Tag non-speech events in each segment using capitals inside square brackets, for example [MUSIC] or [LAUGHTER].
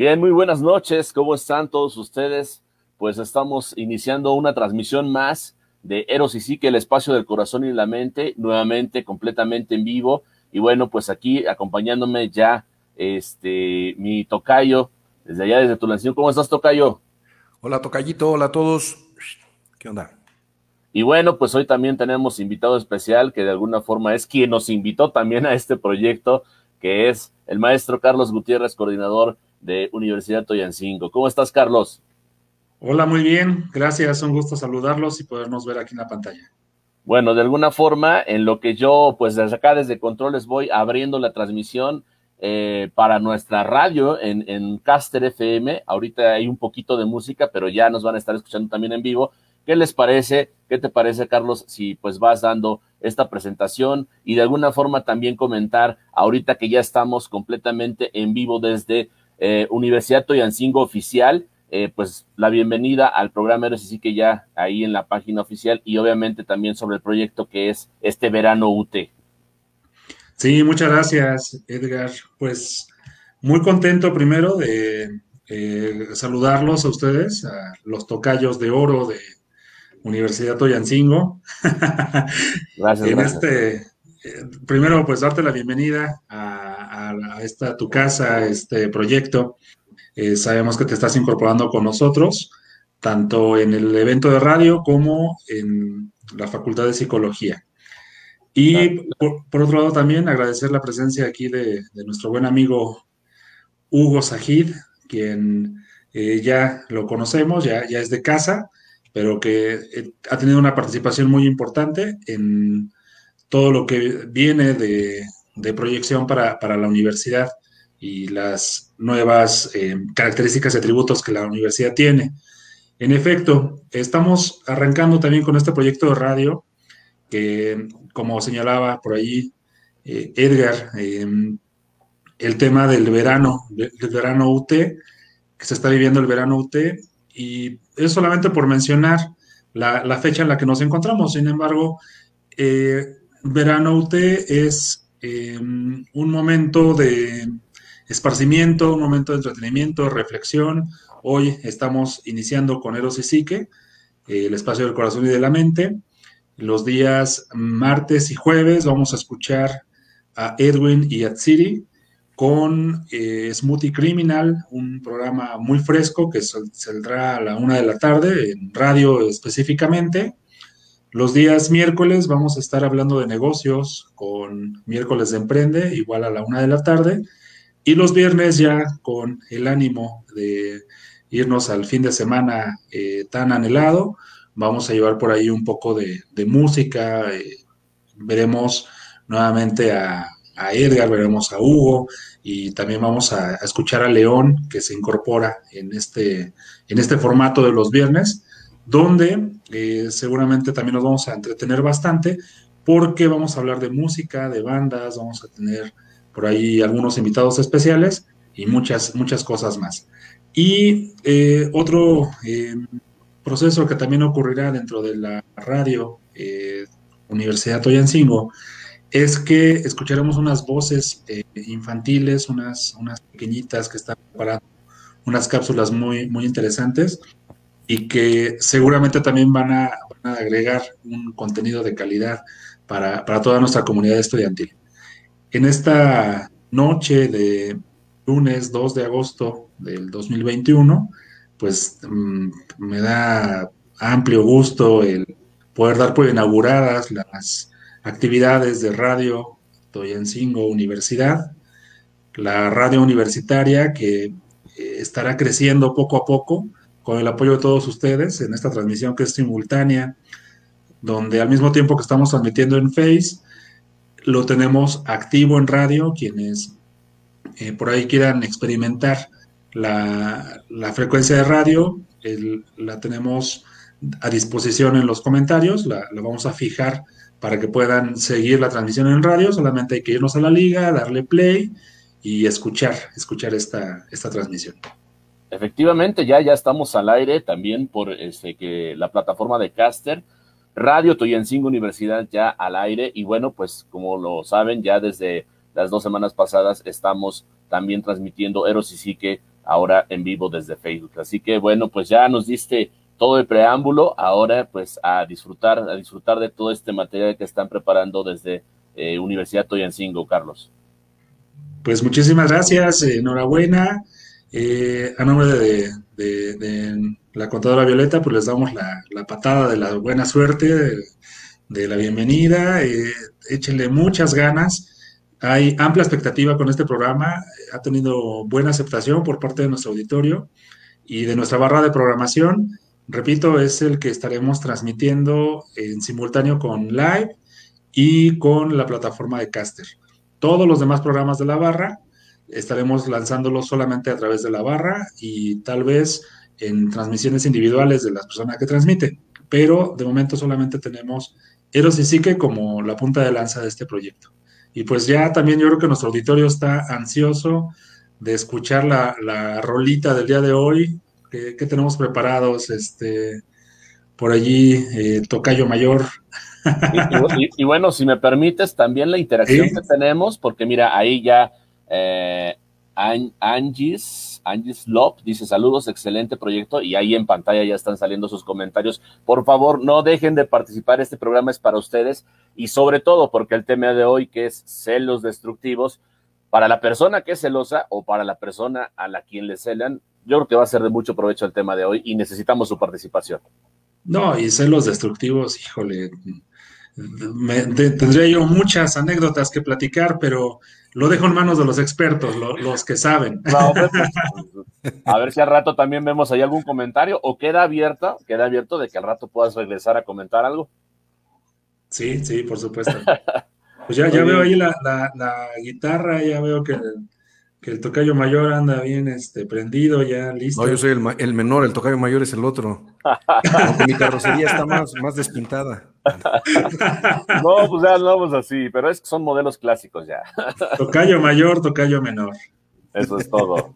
Bien, muy buenas noches. ¿Cómo están todos ustedes? Pues estamos iniciando una transmisión más de Eros y Psique, el espacio del corazón y la mente, nuevamente completamente en vivo. Y bueno, pues aquí acompañándome ya este mi tocayo, desde allá desde Tulancingo. ¿Cómo estás, tocayo? Hola, tocayito, hola a todos. ¿Qué onda? Y bueno, pues hoy también tenemos invitado especial que de alguna forma es quien nos invitó también a este proyecto, que es el maestro Carlos Gutiérrez, coordinador de Universidad Toyancingo. ¿Cómo estás, Carlos? Hola, muy bien, gracias, un gusto saludarlos y podernos ver aquí en la pantalla. Bueno, de alguna forma, en lo que yo, pues desde acá, desde Controles, voy abriendo la transmisión eh, para nuestra radio en, en Caster FM. Ahorita hay un poquito de música, pero ya nos van a estar escuchando también en vivo. ¿Qué les parece? ¿Qué te parece, Carlos, si pues vas dando esta presentación y de alguna forma también comentar ahorita que ya estamos completamente en vivo desde eh, Universidad Toyancingo Oficial, eh, pues la bienvenida al programa Eres sí que ya ahí en la página oficial y obviamente también sobre el proyecto que es este verano UT. Sí, muchas gracias, Edgar. Pues muy contento primero de eh, saludarlos a ustedes, a los tocayos de oro de Universidad Toyancingo. [LAUGHS] Gracias. en gracias. este, eh, primero, pues darte la bienvenida a, a- a esta tu casa, a este proyecto. Eh, sabemos que te estás incorporando con nosotros, tanto en el evento de radio como en la Facultad de Psicología. Y por, por otro lado, también agradecer la presencia aquí de, de nuestro buen amigo Hugo Sajid, quien eh, ya lo conocemos, ya, ya es de casa, pero que ha tenido una participación muy importante en todo lo que viene de, de proyección para, para la universidad y las nuevas eh, características y atributos que la universidad tiene. En efecto, estamos arrancando también con este proyecto de radio que, como señalaba por ahí eh, Edgar, eh, el tema del verano, del verano UT, que se está viviendo el verano UT, y es solamente por mencionar la, la fecha en la que nos encontramos. Sin embargo, eh, verano UT es eh, un momento de esparcimiento, un momento de entretenimiento, reflexión. Hoy estamos iniciando con Eros y Psique, eh, el espacio del corazón y de la mente. Los días martes y jueves vamos a escuchar a Edwin y a Tsiri con eh, Smoothie Criminal, un programa muy fresco que sal- saldrá a la una de la tarde, en radio específicamente. Los días miércoles vamos a estar hablando de negocios con miércoles de emprende, igual a la una de la tarde. Y los viernes ya con el ánimo de irnos al fin de semana eh, tan anhelado, vamos a llevar por ahí un poco de, música. eh, veremos nuevamente a, a Edgar, veremos a Hugo y también vamos a, a escuchar a León que se incorpora en este, en este formato de los viernes, donde eh, seguramente también nos vamos a entretener bastante porque vamos a hablar de música, de bandas, vamos a tener por ahí algunos invitados especiales y muchas, muchas cosas más. Y eh, otro eh, proceso que también ocurrirá dentro de la radio Universidad Toyancingo es que escucharemos unas voces infantiles, unas, unas pequeñitas que están preparando unas cápsulas muy, muy interesantes y que seguramente también van a, agregar un contenido de calidad para, para toda nuestra comunidad estudiantil. En esta noche de lunes 2 de agosto del 2021, pues mm, me da amplio gusto el poder dar por inauguradas las actividades de Radio Toyancingo Universidad, la radio universitaria que eh, estará creciendo poco a poco con el apoyo de todos ustedes en esta transmisión que es simultánea, donde al mismo tiempo que estamos transmitiendo en Face, lo tenemos activo en radio, quienes eh, por ahí quieran experimentar la, la frecuencia de radio, la tenemos a disposición en los comentarios, la, la vamos a fijar para que puedan seguir la transmisión en radio, solamente hay que irnos a la liga, darle play y escuchar, escuchar esta, esta transmisión. Efectivamente, ya, ya estamos al aire también por este, que la plataforma de Caster, Radio Toyancingo Universidad ya al aire. Y bueno, pues como lo saben, ya desde las dos semanas pasadas estamos también transmitiendo Eros y Psique ahora en vivo desde Facebook. Así que bueno, pues ya nos diste todo el preámbulo, ahora pues a disfrutar, a disfrutar de todo este material que están preparando desde eh, Universidad Toyancingo, Carlos. Pues muchísimas gracias, enhorabuena. Eh, a nombre de, de, la contadora Violeta, pues les damos la, patada de la buena suerte, de, la bienvenida. Eh, échenle muchas ganas. Hay amplia expectativa con este programa. Ha tenido buena aceptación por parte de nuestro auditorio y de nuestra barra de programación. Repito, es el que estaremos transmitiendo en simultáneo con Live y con la plataforma de Caster. Todos los demás programas de la barra estaremos lanzándolos solamente a través de la barra y tal vez en transmisiones individuales de las personas que transmiten. Pero de momento solamente tenemos Eros y Psique como la punta de lanza de este proyecto. Y pues ya también yo creo que nuestro auditorio está ansioso de escuchar la, rolita del día de hoy. que, tenemos preparados? Este, por allí, eh, Tocayo Mayor. Y, bueno, si me permites, también la interacción que tenemos, porque mira, ahí ya eh, Angis, Angis Lop dice saludos, excelente proyecto y ahí en pantalla ya están saliendo sus comentarios. Por favor, no dejen de participar, este programa es para ustedes y sobre todo porque el tema de hoy que es celos destructivos, para la persona que es celosa o para la persona a la quien le celan, yo creo que va a ser de mucho provecho el tema de hoy y necesitamos su participación. No, y celos destructivos, híjole, tendría yo muchas anécdotas que platicar, pero lo dejo en manos de los expertos, los que saben. [LAUGHS] Pues, a ver si al rato también vemos ahí algún comentario o queda abierto, queda abierto de que al rato puedas regresar a comentar algo. Sí, sí, por supuesto. [LAUGHS] Pues ya, ya veo ahí la, la, guitarra, ya veo que que el tocayo mayor anda bien este, prendido, ya listo. No, yo soy el, menor, el tocayo mayor es el otro. Aunque mi carrocería está más, más despintada. [LAUGHS] no, pues ya hablamos así, pero es que son modelos clásicos ya. [LAUGHS] tocayo mayor, tocayo menor. Eso es todo.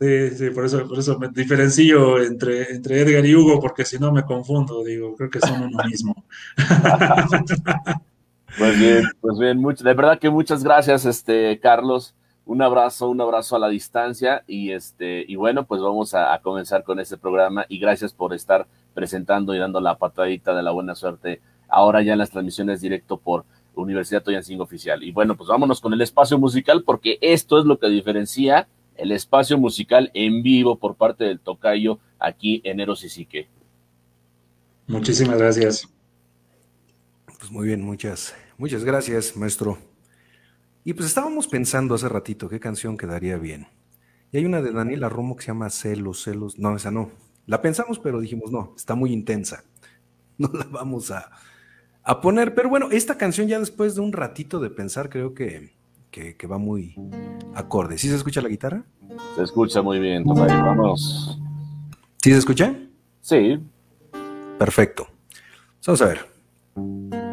Sí, sí, por eso, por eso me diferencio entre, entre Edgar y Hugo, porque si no me confundo, digo, creo que son uno mismo. [LAUGHS] Pues bien, pues bien, mucho, de verdad que muchas gracias, este, Carlos un abrazo, un abrazo a la distancia y este y bueno, pues vamos a, comenzar con este programa y gracias por estar presentando y dando la patadita de la buena suerte ahora ya en las transmisiones directo por Universidad Toyancingo Oficial. Y bueno, pues vámonos con el espacio musical porque esto es lo que diferencia el espacio musical en vivo por parte del Tocayo aquí en Eros y Sique. Muchísimas gracias. Pues muy bien, muchas, muchas gracias, maestro. Y pues estábamos pensando hace ratito qué canción quedaría bien. Y hay una de Daniela Romo que se llama Celos, Celos. No, esa no. La pensamos, pero dijimos, no, está muy intensa. [LAUGHS] No la vamos a, poner. Pero bueno, esta canción ya después de un ratito de pensar, creo que, que, va muy acorde. ¿Sí se escucha la guitarra? Se escucha muy bien, Vamos. ¿Sí se escucha? Sí. Perfecto. Vamos a ver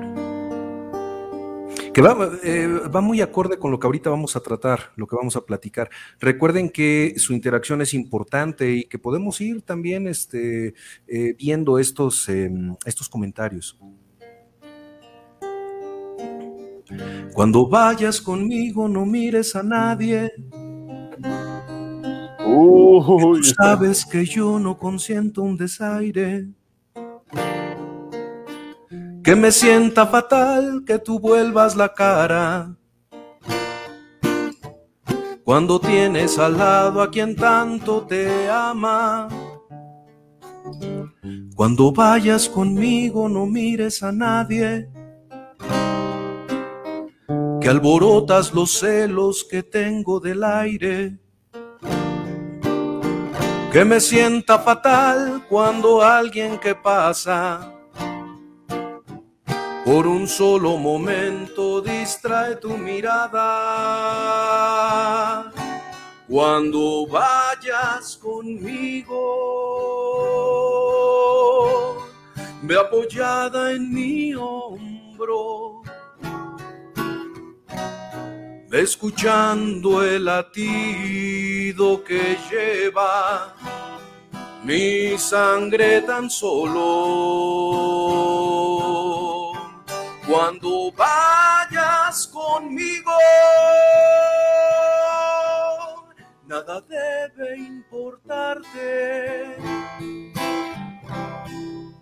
que eh, va, muy acorde con lo que ahorita vamos a tratar, lo que vamos a platicar. Recuerden que su interacción es importante y que podemos ir también este, eh, viendo estos, em, estos comentarios. Cuando vayas conmigo no mires a nadie. Tú sabes que yo no consiento un desaire que me sienta fatal que tú vuelvas la cara. Cuando tienes al lado a quien tanto te ama. Cuando vayas conmigo no mires a nadie. Que alborotas los celos que tengo del aire. Que me sienta fatal cuando alguien que pasa por un solo momento distrae tu mirada. Cuando vayas conmigo, ve apoyada en mi hombro, ve escuchando el latido que lleva mi sangre tan solo cuando vayas conmigo. Nada de debe importarte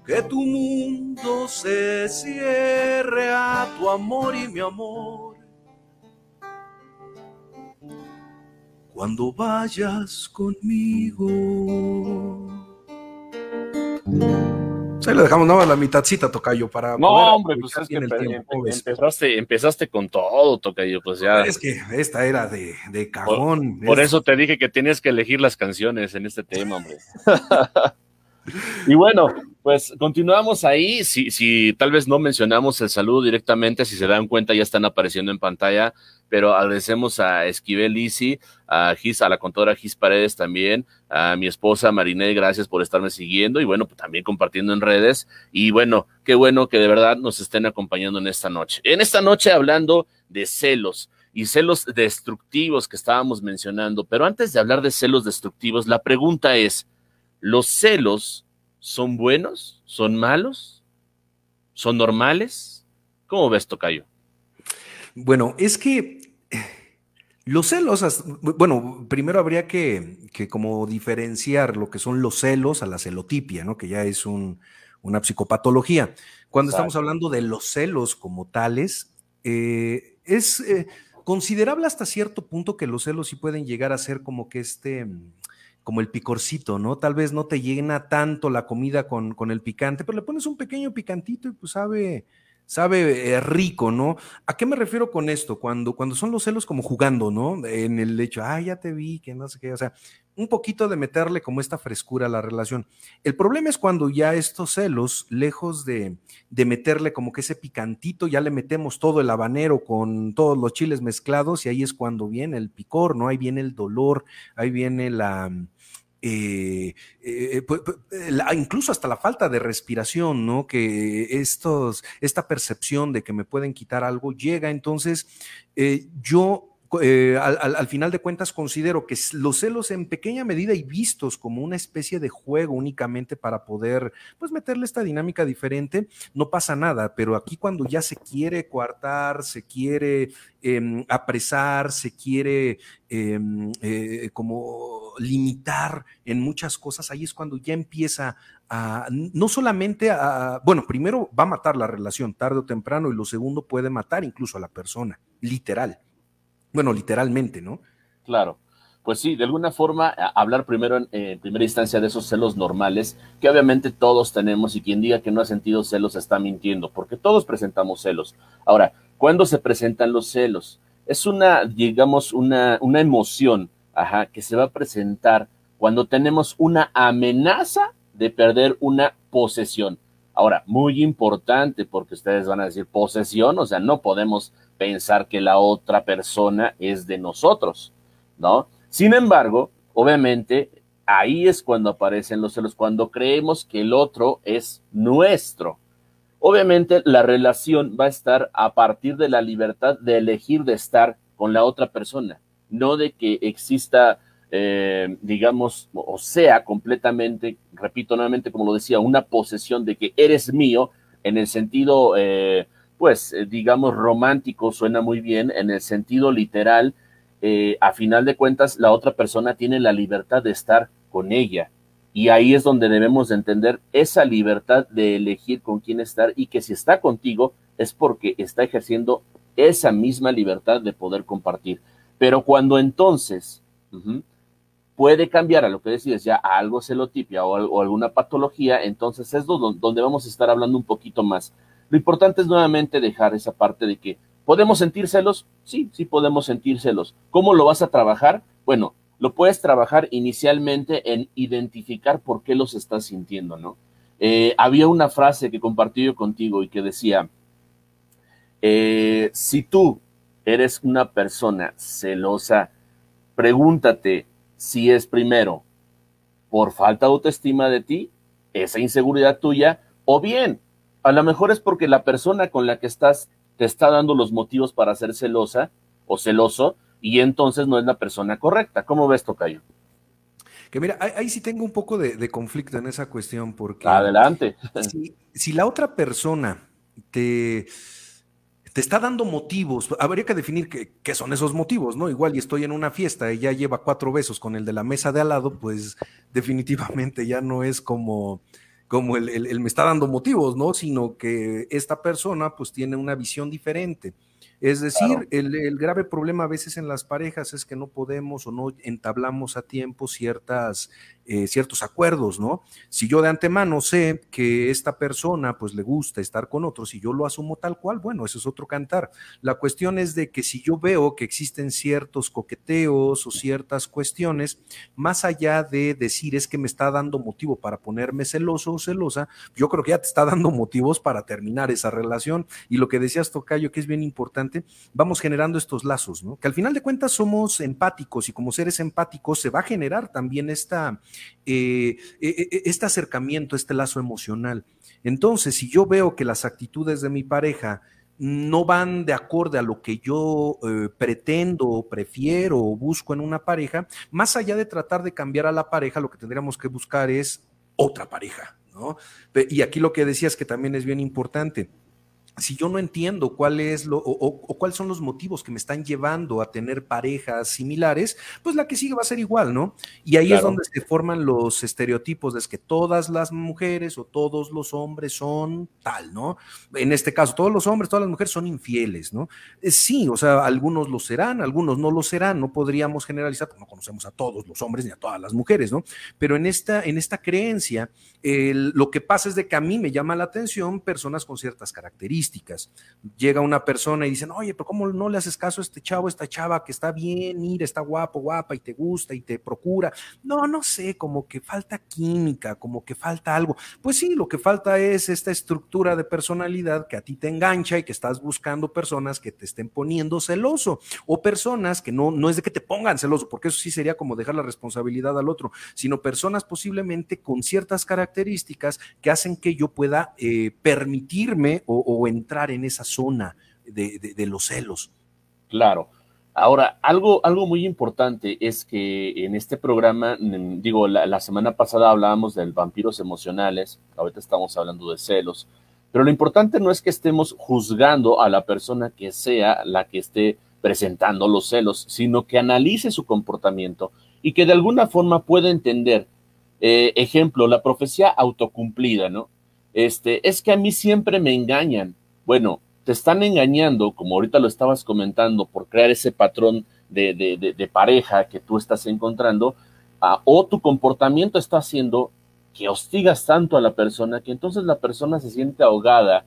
que tu mundo se cierre a tu amor y mi amor. Cuando vayas conmigo. Ahí le dejamos nada la mitadcita, Tocayo, para. No, hombre, pues es que empezaste, empezaste con todo, Tocayo, pues ya. Es que esta era de, de cajón. Por, eso te dije que tenías que elegir las canciones en este tema, hombre. [LAUGHS] y bueno, pues continuamos ahí. Si, si tal vez no mencionamos el saludo directamente, si se dan cuenta, ya están apareciendo en pantalla pero agradecemos a Esquivel Lisi, a Gis, a la contadora Gis Paredes también, a mi esposa Mariné, gracias por estarme siguiendo y bueno, pues también compartiendo en redes. Y bueno, qué bueno que de verdad nos estén acompañando en esta noche. En esta noche hablando de celos y celos destructivos que estábamos mencionando, pero antes de hablar de celos destructivos, la pregunta es, ¿los celos son buenos? ¿Son malos? ¿Son normales? ¿Cómo ves, Tocayo? Bueno, es que los celos, bueno, primero habría que, como diferenciar lo que son los celos a la celotipia, ¿no? Que ya es una psicopatología. Cuando estamos hablando de los celos como tales, eh, es eh, considerable hasta cierto punto que los celos sí pueden llegar a ser como que este, como el picorcito, ¿no? Tal vez no te llena tanto la comida con, con el picante, pero le pones un pequeño picantito y pues sabe, sabe eh, rico, ¿no? ¿A qué me refiero con esto? Cuando, cuando son los celos como jugando, ¿no? En el hecho, ah, ya te vi, que no sé qué, o sea, un poquito de meterle como esta frescura a la relación. El problema es cuando ya estos celos, lejos de, de meterle como que ese picantito, ya le metemos todo el habanero con todos los chiles mezclados y ahí es cuando viene el picor, ¿no? Ahí viene el dolor, ahí viene la eh, eh, incluso hasta la falta de respiración, ¿no? Que estos, esta percepción de que me pueden quitar algo llega. Entonces, eh, yo eh, al, final de cuentas considero que los celos en pequeña medida y vistos como una especie de juego únicamente para poder pues meterle esta dinámica diferente, no pasa nada, pero aquí cuando ya se quiere coartar, se quiere em, apresar, se quiere em, eh, como limitar en muchas cosas, ahí es cuando ya empieza a, no solamente a, bueno, primero va a matar la relación tarde o temprano y lo segundo puede matar incluso a la persona, literal. Bueno, literalmente, ¿no? Claro. Pues sí, de alguna forma, hablar primero en, primera instancia de esos celos normales, que obviamente todos tenemos y quien diga que no ha sentido celos está mintiendo, porque todos presentamos celos. Ahora, ¿cuándo se presentan los celos? Es una, digamos, una, una emoción ajá, que se va a presentar cuando tenemos una amenaza de perder una posesión. Ahora, muy importante, porque ustedes van a decir posesión, o sea, no podemos pensar que la otra persona es de nosotros, ¿no? Sin embargo, obviamente, ahí es cuando aparecen los celos, cuando creemos que el otro es nuestro. Obviamente, la relación va a estar a partir de la libertad de elegir de estar con la otra persona, no de que exista, eh, digamos, o sea completamente, repito nuevamente, como lo decía, una posesión de que eres mío en el sentido... Eh, pues eh, digamos romántico suena muy bien en el sentido literal, a final de cuentas la otra persona tiene la libertad de estar con ella. Y ahí es donde debemos de entender esa libertad de elegir con quién estar y que si está contigo es porque está ejerciendo esa misma libertad de poder compartir. Pero cuando entonces puede cambiar a lo que decides ya a algo celotipia o, o, alguna patología, entonces es donde vamos a estar hablando un poquito más. Lo importante es nuevamente dejar esa parte de que podemos sentir celos, sí, sí podemos sentir celos. ¿Cómo lo vas a trabajar? Bueno, lo puedes trabajar inicialmente en identificar por qué los estás sintiendo, ¿no? Eh, había una frase que compartí yo contigo y que decía, eh, si tú eres una persona celosa, pregúntate si es primero por falta de autoestima de ti, esa inseguridad tuya, o bien a lo mejor es porque la persona con la que estás te está dando los motivos para ser celosa o celoso y entonces no es la persona correcta. ¿Cómo ves, Tocayo? Que mira, ahí, sí tengo un poco de, conflicto en esa cuestión porque... Adelante. Si, la otra persona te, te está dando motivos. Habría que definir qué, son esos motivos, ¿no? Igual y estoy en una fiesta y ya lleva cuatro besos con el de la mesa de al lado, pues definitivamente ya no es como, como el, el me está dando motivos, ¿no? Sino que esta persona pues tiene una visión diferente. Es decir, el, grave problema a veces en las parejas es que no podemos o no entablamos a tiempo ciertas, eh, ciertos acuerdos, ¿no? Si yo de antemano sé que esta persona pues le gusta estar con otros y yo lo asumo tal cual, bueno, eso es otro cantar. La cuestión es de que si yo veo que existen ciertos coqueteos o ciertas cuestiones, más allá de decir es que me está dando motivo para ponerme celoso o celosa, yo creo que ya te está dando motivos para terminar esa relación. Y lo que decías, Tocayo, que es bien importante, vamos generando estos lazos, ¿no? Que al final de cuentas somos empáticos y como seres empáticos se va a generar también esta, eh, e, e, e, este acercamiento, este lazo emocional. Entonces, si yo veo que las actitudes de mi pareja no van de acorde a lo que yo eh, pretendo, prefiero o busco en una pareja, más allá de tratar de cambiar a la pareja, lo que tendríamos que buscar es otra pareja, ¿no? Y aquí lo que decías que también es bien importante si yo no entiendo cuál es lo o, cuáles son los motivos que me están llevando a tener parejas similares, pues la que sigue va a ser igual, ¿no? Y ahí es donde se forman los estereotipos de que todas las mujeres o todos los hombres son tal, ¿no? En este caso, todos los hombres, todas las mujeres son infieles, ¿no? Eh, sí, o sea, algunos lo serán, algunos no lo serán, no podríamos generalizar, no conocemos a todos los hombres ni a todas las mujeres, ¿no? Pero en esta, en esta creencia, lo que pasa es de que a mí me llama la atención personas con ciertas características. Llega una persona y dicen, oye, pero ¿cómo no le haces caso a este chavo, esta chava que está bien, mira, está guapo, guapa y te gusta y te procura? No, no sé, como que falta química, como que falta algo. Pues sí, lo que falta es esta estructura de personalidad que a ti te engancha y que estás buscando personas que te estén poniendo celoso o personas que no, no es de que te pongan celoso, porque eso sí sería como dejar la responsabilidad al otro, sino personas posiblemente con ciertas características que hacen que yo pueda eh, permitirme o, entrar en esa zona de, los celos. Claro. Ahora, algo, algo muy importante es que en este programa, mm, digo, la, semana pasada hablábamos de vampiros emocionales, ahorita estamos hablando de celos, pero lo importante no es que estemos juzgando a la persona que sea la que esté presentando los celos, sino que analice su comportamiento y que de alguna forma pueda entender eh, ejemplo, la profecía autocumplida, ¿no? Este, es que a mí siempre me engañan. Bueno, te están engañando, como ahorita lo estabas comentando, por crear ese patrón de, de, pareja que tú estás encontrando, o tu comportamiento está haciendo que hostigas tanto a la persona que entonces la persona se siente ahogada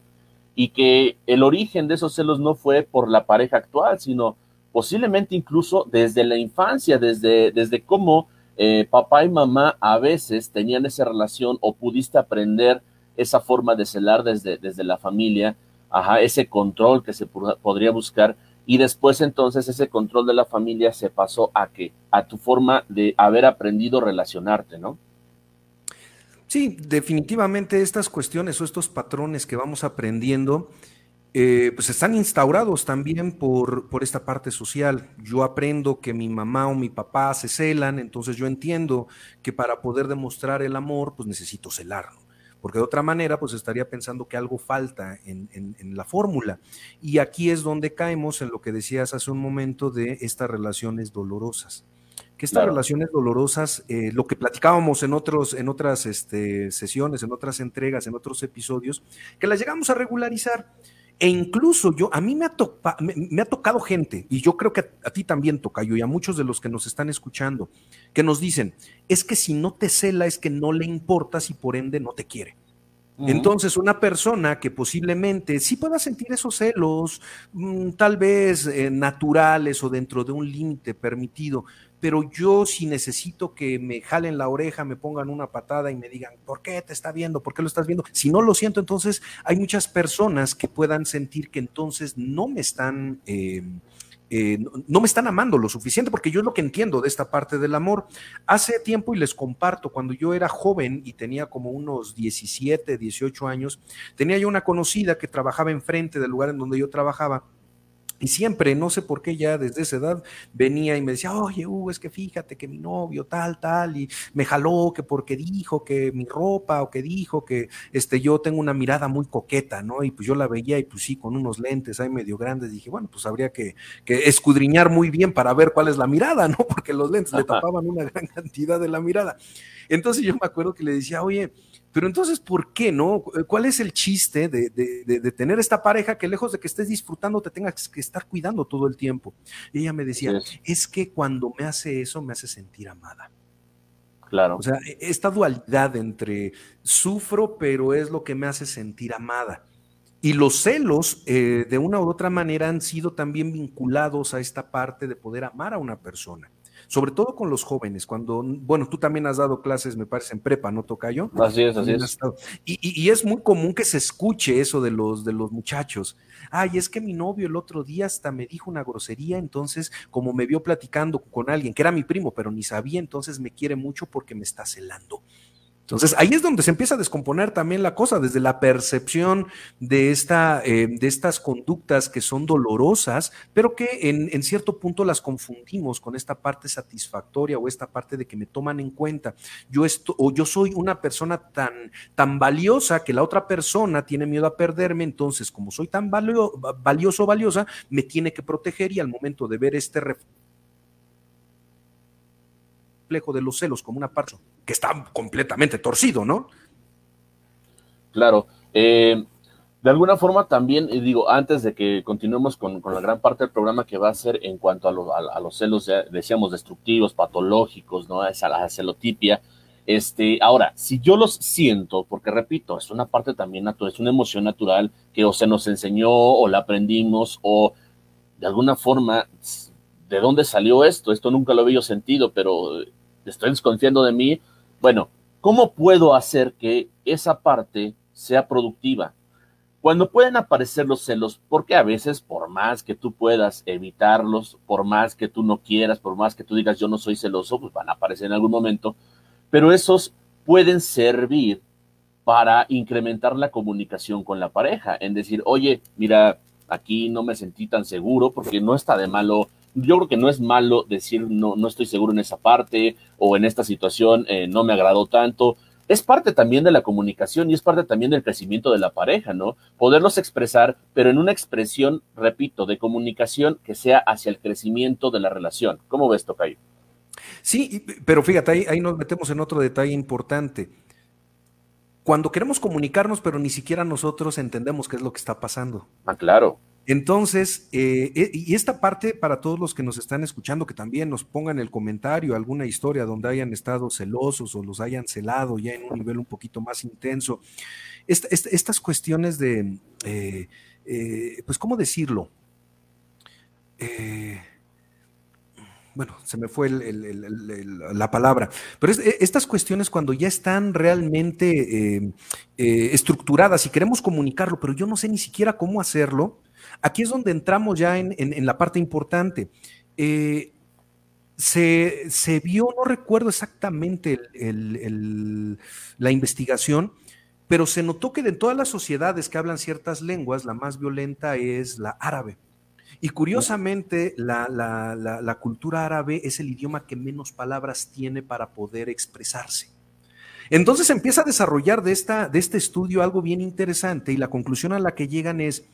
y que el origen de esos celos no fue por la pareja actual, sino posiblemente incluso desde la infancia, desde, desde cómo eh, papá y mamá a veces tenían esa relación o pudiste aprender esa forma de celar desde, desde la familia, ajá, ese control que se podría buscar y después entonces ese control de la familia se pasó a que a tu forma de haber aprendido relacionarte, ¿no? Sí, definitivamente estas cuestiones o estos patrones que vamos aprendiendo eh, pues están instaurados también por, por esta parte social. Yo aprendo que mi mamá o mi papá se celan, entonces yo entiendo que para poder demostrar el amor, pues necesito celarlo porque de otra manera, pues estaría pensando que algo falta en, la fórmula. Y aquí es donde caemos en lo que decías hace un momento de estas relaciones dolorosas. Que estas relaciones dolorosas, eh, lo que platicábamos en, otros, en otras este, sesiones, en otras entregas, en otros episodios, que las llegamos a regularizar. E incluso yo, a mí me ha, me, ha tocado gente, y yo creo que a, ti también toca, yo y a muchos de los que nos están escuchando, que nos dicen, es que si no te cela es que no le importas y por ende no te quiere. Entonces, una persona que posiblemente sí pueda sentir esos celos, mm, tal vez eh, naturales o dentro de un límite permitido, pero yo si necesito que me jalen la oreja, me pongan una patada y me digan, ¿por qué te está viendo? ¿Por qué lo estás viendo? Si no lo siento, entonces hay muchas personas que puedan sentir que entonces no me están... Eh, eh, no, me están amando lo suficiente, porque yo es lo que entiendo de esta parte del amor. Hace tiempo, y les comparto, cuando yo era joven y tenía como unos 17, 18 años, tenía yo una conocida que trabajaba enfrente del lugar en donde yo trabajaba Y siempre, no sé por qué ya desde esa edad venía y me decía, oye, uh, es que fíjate que mi novio tal, tal, y me jaló que porque dijo que mi ropa o que dijo que este, yo tengo una mirada muy coqueta, ¿no? Y pues yo la veía y pues sí, con unos lentes ahí medio grandes, dije, bueno, pues habría que, que escudriñar muy bien para ver cuál es la mirada, [LAUGHS] ¿no? Porque los lentes le tapaban una gran cantidad de la mirada. Entonces yo me acuerdo que le decía, oye, pero entonces, ¿por qué no? ¿Cuál es el chiste de, tener esta pareja que lejos de que estés disfrutando te tengas que estar cuidando todo el tiempo? Y ella me decía, es que cuando me hace eso me hace sentir amada. Claro. O sea, e, esta dualidad entre sufro, pero es lo que me hace sentir amada. Y los celos, eh, de una u otra manera, han sido también vinculados a esta parte de poder amar a una persona sobre todo con los jóvenes, cuando, bueno, tú también has dado clases, me parece, en prepa, ¿no, Tocayo? Así es, así es. Y, es muy común que se escuche eso de los, de los muchachos. Ay, es que mi novio el otro día hasta me dijo una grosería, entonces, como me vio platicando con alguien, que era mi primo, pero ni sabía, entonces me quiere mucho porque me está celando. Entonces ahí es donde se empieza a descomponer también la cosa, desde la percepción de, esta, eh, de estas conductas que son dolorosas, pero que en, cierto punto las confundimos con esta parte satisfactoria o esta parte de que me toman en cuenta. Yo, esto, o yo soy una persona tan, tan valiosa que la otra persona tiene miedo a perderme, entonces como soy tan valioso o valiosa, me tiene que proteger y al momento de ver este reflejo de los celos como una parte que está completamente torcido, ¿no? Claro. Eh, de alguna forma también, digo, antes de que continuemos con, la gran parte del programa que va a ser en cuanto a, los celos, decíamos, destructivos, patológicos, ¿no? Esa la celotipia. Este, ahora, si yo los siento, porque repito, es una parte también natural, es una emoción natural que o se nos enseñó o la aprendimos o de alguna forma, ¿de dónde salió esto? Esto nunca lo había sentido, pero estoy desconfiando de mí bueno, ¿cómo puedo hacer que esa parte sea productiva? Cuando pueden aparecer los celos, porque a veces por más que tú puedas evitarlos, por más que tú no quieras, por más que tú digas yo no soy celoso, pues van a aparecer en algún momento, pero esos pueden servir para incrementar la comunicación con la pareja, en decir, oye, mira, aquí no me sentí tan seguro porque no está de malo yo creo que no es malo decir no, no estoy seguro en esa parte o en esta situación eh, no me agradó tanto. Es parte también de la comunicación y es parte también del crecimiento de la pareja, ¿no? Poderlos expresar, pero en una expresión, repito, de comunicación que sea hacia el crecimiento de la relación. ¿Cómo ves, Tocayo? Sí, pero fíjate, ahí, ahí nos metemos en otro detalle importante. Cuando queremos comunicarnos, pero ni siquiera nosotros entendemos qué es lo que está pasando. Ah, claro. Entonces, eh, eh, y esta parte para todos los que nos están escuchando, que también nos pongan el comentario alguna historia donde hayan estado celosos o los hayan celado ya en un nivel un poquito más intenso. estas cuestiones de, eh, pues, ¿cómo decirlo? bueno, se me fue la palabra, pero estas cuestiones cuando ya están realmente estructuradas y queremos comunicarlo, pero yo no sé ni siquiera cómo hacerlo, Aquí es donde entramos ya en, la parte importante. Eh, se, vio, no recuerdo exactamente la investigación, pero se notó que de todas las sociedades que hablan ciertas lenguas, la más violenta es la árabe. Y curiosamente, la, cultura árabe es el idioma que menos palabras tiene para poder expresarse. Entonces empieza a desarrollar de, esta, de este estudio algo bien interesante y la conclusión a la que llegan es,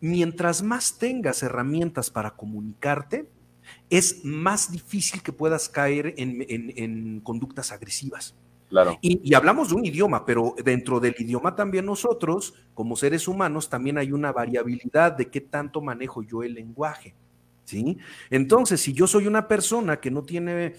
mientras más tengas herramientas para comunicarte, es más difícil que puedas caer en, conductas agresivas. Claro. Y, hablamos de un idioma, pero dentro del idioma también nosotros, como seres humanos, también hay una variabilidad de qué tanto manejo yo el lenguaje. ¿sí? Entonces, si yo soy una persona que no tiene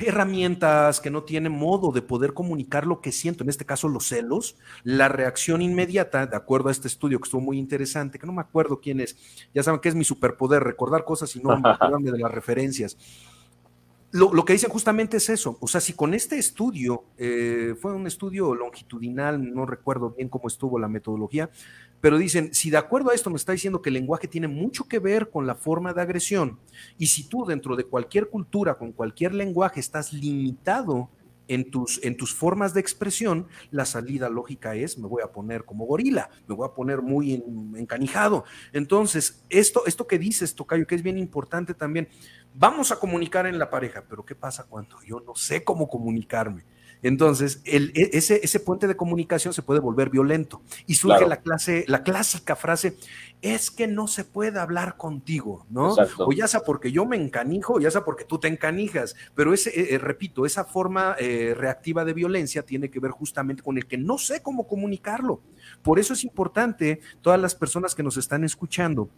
herramientas, que no tiene modo de poder comunicar lo que siento, en este caso los celos, la reacción inmediata, de acuerdo a este estudio que estuvo muy interesante, que no me acuerdo quién es, ya saben que es mi superpoder, recordar cosas y no [LAUGHS] acordarme de las referencias. Lo, que dicen justamente es eso, o sea, si con este estudio, eh, fue un estudio longitudinal, no recuerdo bien cómo estuvo la metodología, pero dicen, si de acuerdo a esto me está diciendo que el lenguaje tiene mucho que ver con la forma de agresión, y si tú dentro de cualquier cultura, con cualquier lenguaje, estás limitado en tus, en tus formas de expresión, la salida lógica es, me voy a poner como gorila, me voy a poner muy encanijado. Entonces, esto, esto que dices, Tocayo, que es bien importante también, vamos a comunicar en la pareja, pero ¿qué pasa cuando yo no sé cómo comunicarme? Entonces, el, e, ese, ese, puente de comunicación se puede volver violento. Y surge la, clase, la clásica frase, es que no se puede hablar contigo, ¿no? O ya sea porque yo me encanijo, o ya sea porque tú te encanijas. Pero ese, eh, eh, repito, esa forma eh, reactiva de violencia tiene que ver justamente con el que no sé cómo comunicarlo. Por eso es importante, todas las personas que nos están escuchando,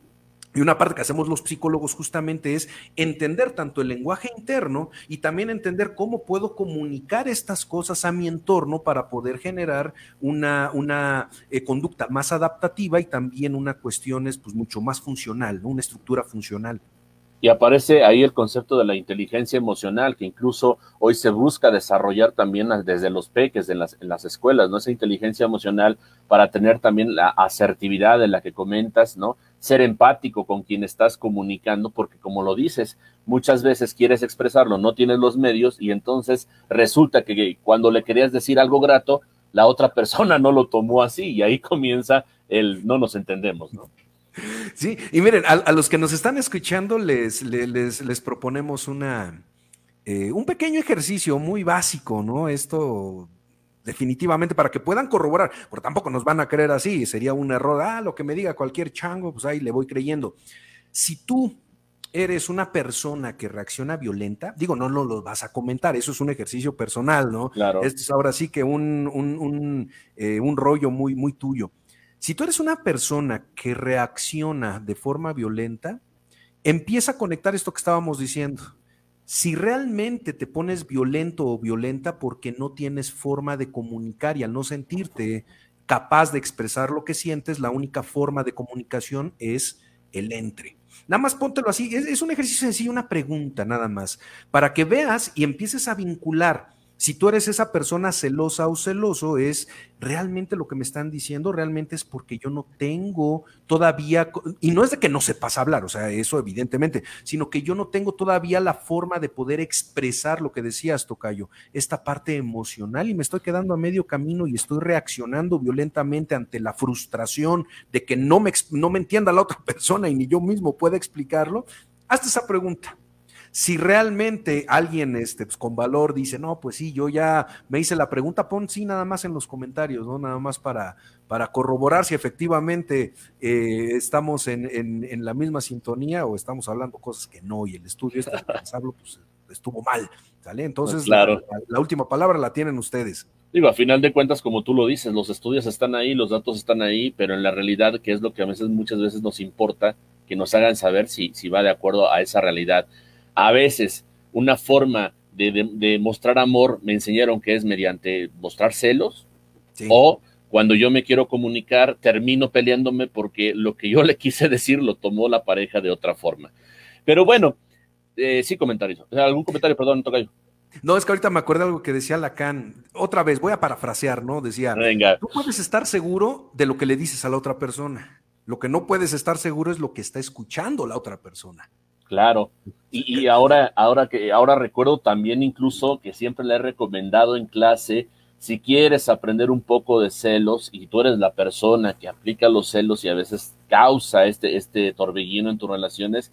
y una parte que hacemos los psicólogos justamente es entender tanto el lenguaje interno y también entender cómo puedo comunicar estas cosas a mi entorno para poder generar una, una eh, conducta más adaptativa y también una cuestión pues, mucho más funcional, una estructura funcional. Y aparece ahí el concepto de la inteligencia emocional, que incluso hoy se busca desarrollar también desde los peques en las, en las escuelas, ¿no? Esa inteligencia emocional para tener también la asertividad de la que comentas, ¿no? Ser empático con quien estás comunicando, porque como lo dices, muchas veces quieres expresarlo, no tienes los medios y entonces resulta que cuando le querías decir algo grato, la otra persona no lo tomó así y ahí comienza el no nos entendemos, ¿no? Sí, y miren, a, los que nos están escuchando les, les, les proponemos una, eh, un pequeño ejercicio muy básico, ¿no? Esto definitivamente para que puedan corroborar, porque tampoco nos van a creer así, sería un error, ah, lo que me diga cualquier chango, pues ahí le voy creyendo. Si tú eres una persona que reacciona violenta, digo, no, no lo vas a comentar, eso es un ejercicio personal, ¿no? Claro. Esto es ahora sí que un, un, un, eh, un rollo muy, muy tuyo. Si tú eres una persona que reacciona de forma violenta, empieza a conectar esto que estábamos diciendo. Si realmente te pones violento o violenta porque no tienes forma de comunicar y al no sentirte capaz de expresar lo que sientes, la única forma de comunicación es el entre. Nada más póntelo así, es, es un ejercicio sencillo, una pregunta nada más, para que veas y empieces a vincular si tú eres esa persona celosa o celoso, es realmente lo que me están diciendo, realmente es porque yo no tengo todavía, y no es de que no sepas hablar, o sea, eso evidentemente, sino que yo no tengo todavía la forma de poder expresar lo que decías, Tocayo, esta parte emocional y me estoy quedando a medio camino y estoy reaccionando violentamente ante la frustración de que no me, no me entienda la otra [LAUGHS] persona y ni yo mismo pueda explicarlo. Hazte esa pregunta. Si realmente alguien este, pues, con valor dice, no, pues sí, yo ya me hice la pregunta, pon sí nada más en los comentarios, ¿no? Nada más para, para corroborar si efectivamente eh, estamos en, en, la misma sintonía o estamos hablando cosas que no, y el estudio este pues estuvo mal, ¿sale? Entonces, claro. la, última palabra la tienen ustedes. Digo, a final de cuentas, como tú lo dices, los estudios están ahí, los datos están ahí, pero en la realidad, que es lo que a veces, muchas veces nos importa, que nos hagan saber si, si va de acuerdo a esa realidad. A veces una forma de, mostrar amor me enseñaron que es mediante mostrar celos o cuando yo me quiero comunicar termino peleándome porque lo que yo [LAUGHS] le quise decir lo tomó la pareja de otra forma. Pero bueno, eh, sí comentarios. ¿Algún comentario? Perdón, yo. No, es que ahorita me acuerdo algo que decía Lacan. Otra vez, voy a parafrasear, ¿no? Decía, Venga. tú puedes estar seguro de lo que le dices a la otra persona. Lo que no puedes estar seguro es lo que está escuchando la otra persona. Claro. Y, ahora, ahora que ahora recuerdo también incluso que siempre le he recomendado en clase, si quieres aprender un poco de celos y tú eres la persona que aplica los celos y a veces causa este, este torbellino en tus relaciones,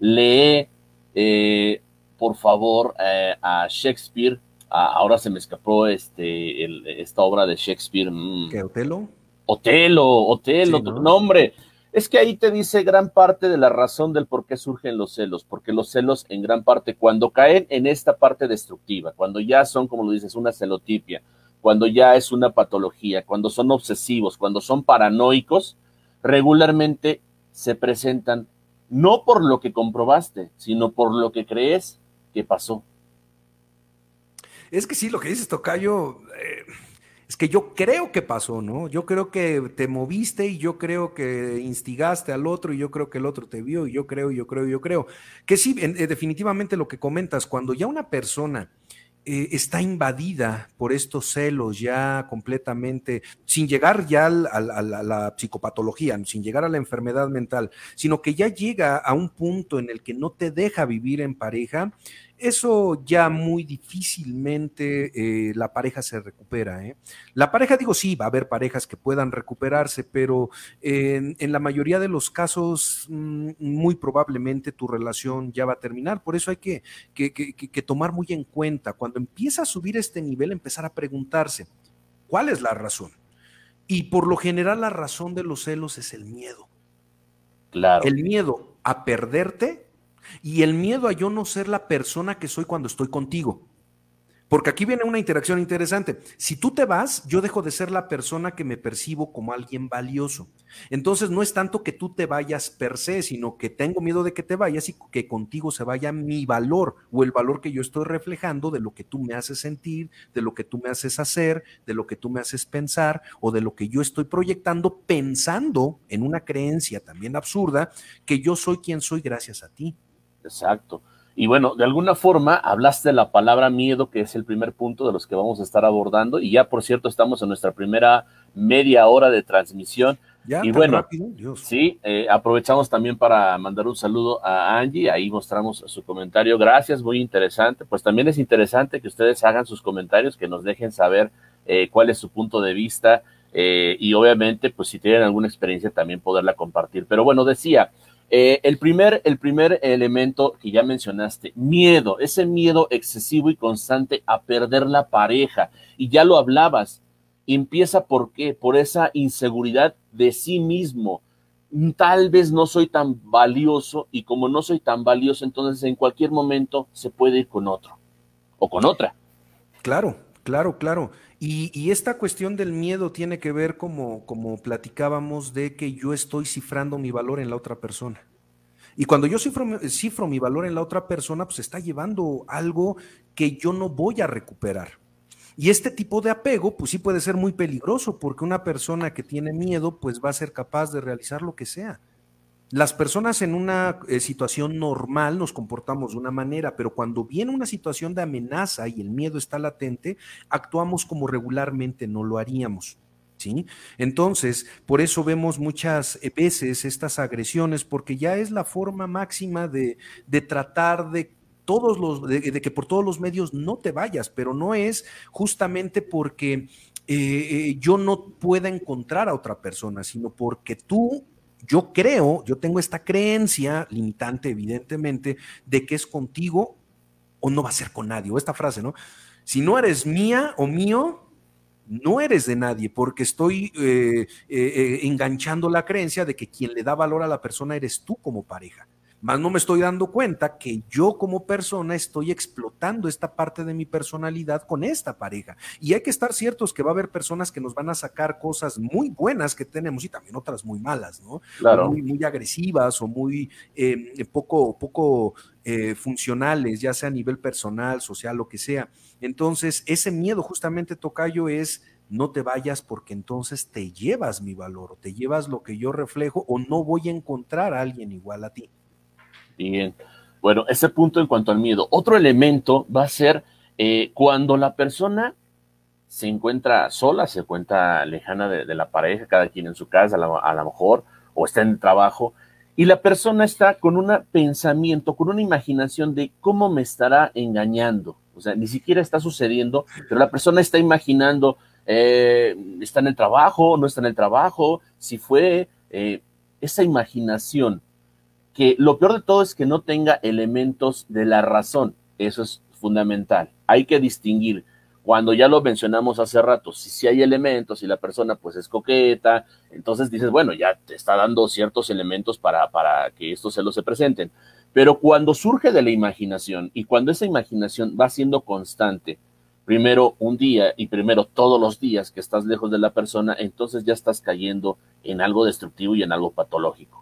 lee, eh, por favor, eh, a Shakespeare. ahora se me escapó este, esta obra de Shakespeare. Mm. ¿Qué, Otelo? Otelo, Otelo, tu nombre. Es que ahí te dice gran parte de la razón del por qué surgen los celos, porque los celos en gran parte cuando caen en esta parte destructiva, cuando ya son, como lo dices, una celotipia, cuando ya es una patología, cuando son obsesivos, cuando son paranoicos, regularmente se presentan no por lo que comprobaste, sino por lo que crees que pasó. Es que sí, lo que dices, Tocayo, eh, es que yo creo que pasó, ¿no? Yo creo que te moviste y yo creo que instigaste al otro y yo creo que el otro te vio y yo creo, yo creo, yo creo. Que sí, eh, definitivamente lo que comentas, cuando ya una persona eh, está invadida por estos celos ya completamente, sin llegar ya a, la psicopatología, sin llegar a la enfermedad mental, sino que ya llega a un punto en el que no te deja vivir en pareja, eso ya muy difícilmente eh, la pareja se recupera. ¿eh? La pareja, digo, sí, va a haber parejas que puedan recuperarse, pero en, la mayoría de los casos, mm, muy probablemente tu relación ya va a terminar. Por eso hay que, que tomar muy en cuenta, cuando empieza a subir este nivel, empezar a preguntarse, ¿cuál es la razón? Y por lo general la razón de los celos es el miedo. Claro. El miedo a perderte y el miedo a yo no ser la persona que soy cuando estoy contigo. Porque aquí viene una interacción interesante. Si tú te vas, yo dejo de ser la persona que me percibo como alguien valioso. Entonces no es tanto que tú te vayas per se, sino que tengo miedo de que te vayas y que contigo se vaya mi valor o el valor que yo estoy reflejando de lo que tú me haces sentir, de lo que tú me haces hacer, de lo que tú me haces pensar o de lo que yo estoy proyectando pensando en una creencia también absurda que yo soy quien soy gracias a ti. Exacto. Y bueno, de alguna forma hablaste de la palabra miedo, que es el primer punto de los que vamos a estar abordando. Y ya, por cierto, estamos en nuestra primera media hora de transmisión. Ya, y bueno, sí, eh, aprovechamos también para mandar un saludo a Angie. Ahí mostramos su comentario. Gracias, muy interesante. Pues también es interesante que ustedes hagan sus comentarios, que nos dejen saber eh, cuál es su punto de vista. Eh, y obviamente, pues si tienen alguna experiencia, también poderla compartir. Pero bueno, decía, eh, el, primer, el primer elemento que ya mencionaste, miedo, ese miedo excesivo y constante a perder la pareja. Y ya lo hablabas, empieza por qué? Por esa inseguridad de sí mismo. Tal vez no soy tan valioso y como no soy tan valioso, entonces en cualquier momento se puede ir con otro o con otra. Claro, claro, claro. Y, esta cuestión del miedo tiene que ver, como, como platicábamos, de que yo estoy cifrando mi valor en la otra persona. Y cuando yo cifro, cifro mi valor en la otra persona, pues está llevando algo que yo no voy a recuperar. Y este tipo de apego, pues sí puede ser muy peligroso, porque una persona que tiene miedo, pues va a ser capaz de realizar lo que sea. Las personas en una eh, situación normal nos comportamos de una manera, pero cuando viene una situación de amenaza y el miedo está latente, actuamos como regularmente no lo haríamos. ¿Sí? Entonces, por eso vemos muchas veces estas agresiones, porque ya es la forma máxima de, tratar de todos los, de, que por todos los medios no te vayas, pero no es justamente porque eh, eh, yo no pueda encontrar a otra persona, sino porque tú yo creo, yo tengo esta creencia limitante, evidentemente, de que es contigo o no va a ser con nadie. O esta frase, ¿no? Si no eres mía o mío, no eres de nadie, porque estoy eh, eh, eh, enganchando la creencia de que quien le da valor a la persona eres tú como pareja. Más no me estoy dando cuenta que yo como persona estoy explotando esta parte de mi personalidad con esta pareja. Y hay que estar ciertos que va a haber personas que nos van a sacar cosas muy buenas que tenemos y también otras muy malas, ¿no? Claro. Muy, muy agresivas o muy eh, poco, poco eh, funcionales, ya sea a nivel personal, social, lo que sea. Entonces, ese miedo justamente, Tocayo, es no te vayas porque entonces te llevas mi valor o te llevas lo que yo reflejo o no voy a encontrar a alguien igual a ti. Bien. Bueno, ese punto en cuanto al miedo. Otro elemento va a ser eh, cuando la persona se encuentra sola, se encuentra lejana de, la pareja, cada quien en su casa, a lo mejor, o está en el trabajo, y la persona está con un pensamiento, con una imaginación de cómo me estará engañando. O sea, ni siquiera está sucediendo, pero la persona está imaginando, eh, está en el trabajo, no está en el trabajo, si fue, eh, esa imaginación que lo peor de todo es que no tenga elementos de la razón. Eso es fundamental. Hay que distinguir. Cuando ya lo mencionamos hace rato, si, si hay elementos y la persona pues es coqueta, entonces dices, bueno, ya te está dando ciertos elementos para, para que estos celos se presenten. Pero cuando surge de la imaginación y cuando esa imaginación va siendo constante, primero un día y primero todos los días que estás lejos de la persona, entonces ya estás cayendo en algo destructivo y en algo patológico.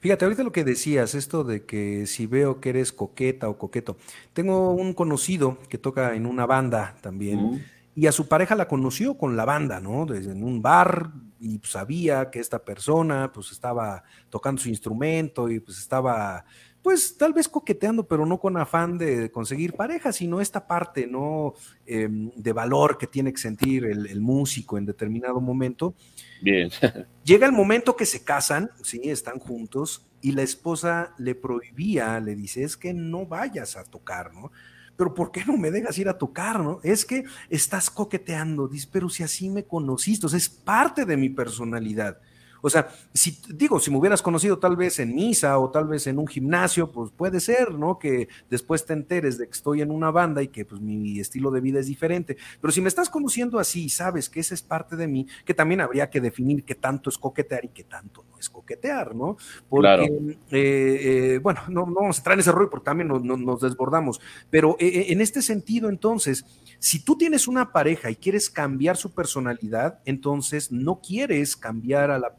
Fíjate, ahorita lo que decías, esto de que si veo que eres coqueta o coqueto. Tengo un conocido que toca en una banda también. Y a su pareja la conoció con la banda, ¿no? Desde en un bar y pues, sabía que esta persona pues estaba tocando su instrumento y pues estaba pues tal vez coqueteando, pero no con afán de conseguir pareja, sino esta parte, ¿no? Em, de valor que tiene que sentir el, músico en determinado momento. Bien. [LAUGHS] Llega el momento que se casan, sí, están juntos, y la esposa le prohibía, le dice, es que no vayas a tocar, ¿no? Pero ¿por qué no me dejas ir a tocar, no? Es que estás coqueteando, dice, pero si así me conociste, o sea, es parte de mi personalidad. O sea, si digo, si me hubieras conocido tal vez en misa o tal vez en un gimnasio, pues puede ser, ¿no? Que después te enteres de que estoy en una banda y que pues mi estilo de vida es diferente. Pero si me estás conociendo así y sabes que esa es parte de mí, que también habría que definir qué tanto es coquetear y qué tanto no es coquetear, ¿no? Porque, eh, eh, bueno, no, vamos a entrar en ese rollo porque también nos, desbordamos. Pero eh, en este sentido, entonces, si tú tienes una pareja y quieres cambiar su personalidad, entonces no quieres cambiar a la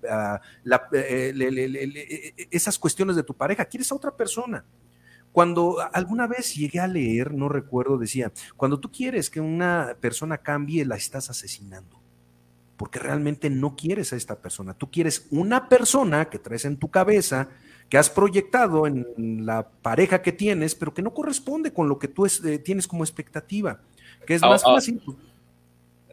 esas cuestiones de tu pareja, quieres a otra persona. Cuando alguna vez llegué a leer, no recuerdo, decía, cuando tú quieres que una persona cambie, la estás asesinando, porque realmente no quieres a esta persona, tú quieres una persona que traes en tu cabeza, que has proyectado en la pareja que tienes, pero que no corresponde con lo que tú eh, tienes como expectativa, que es más fácil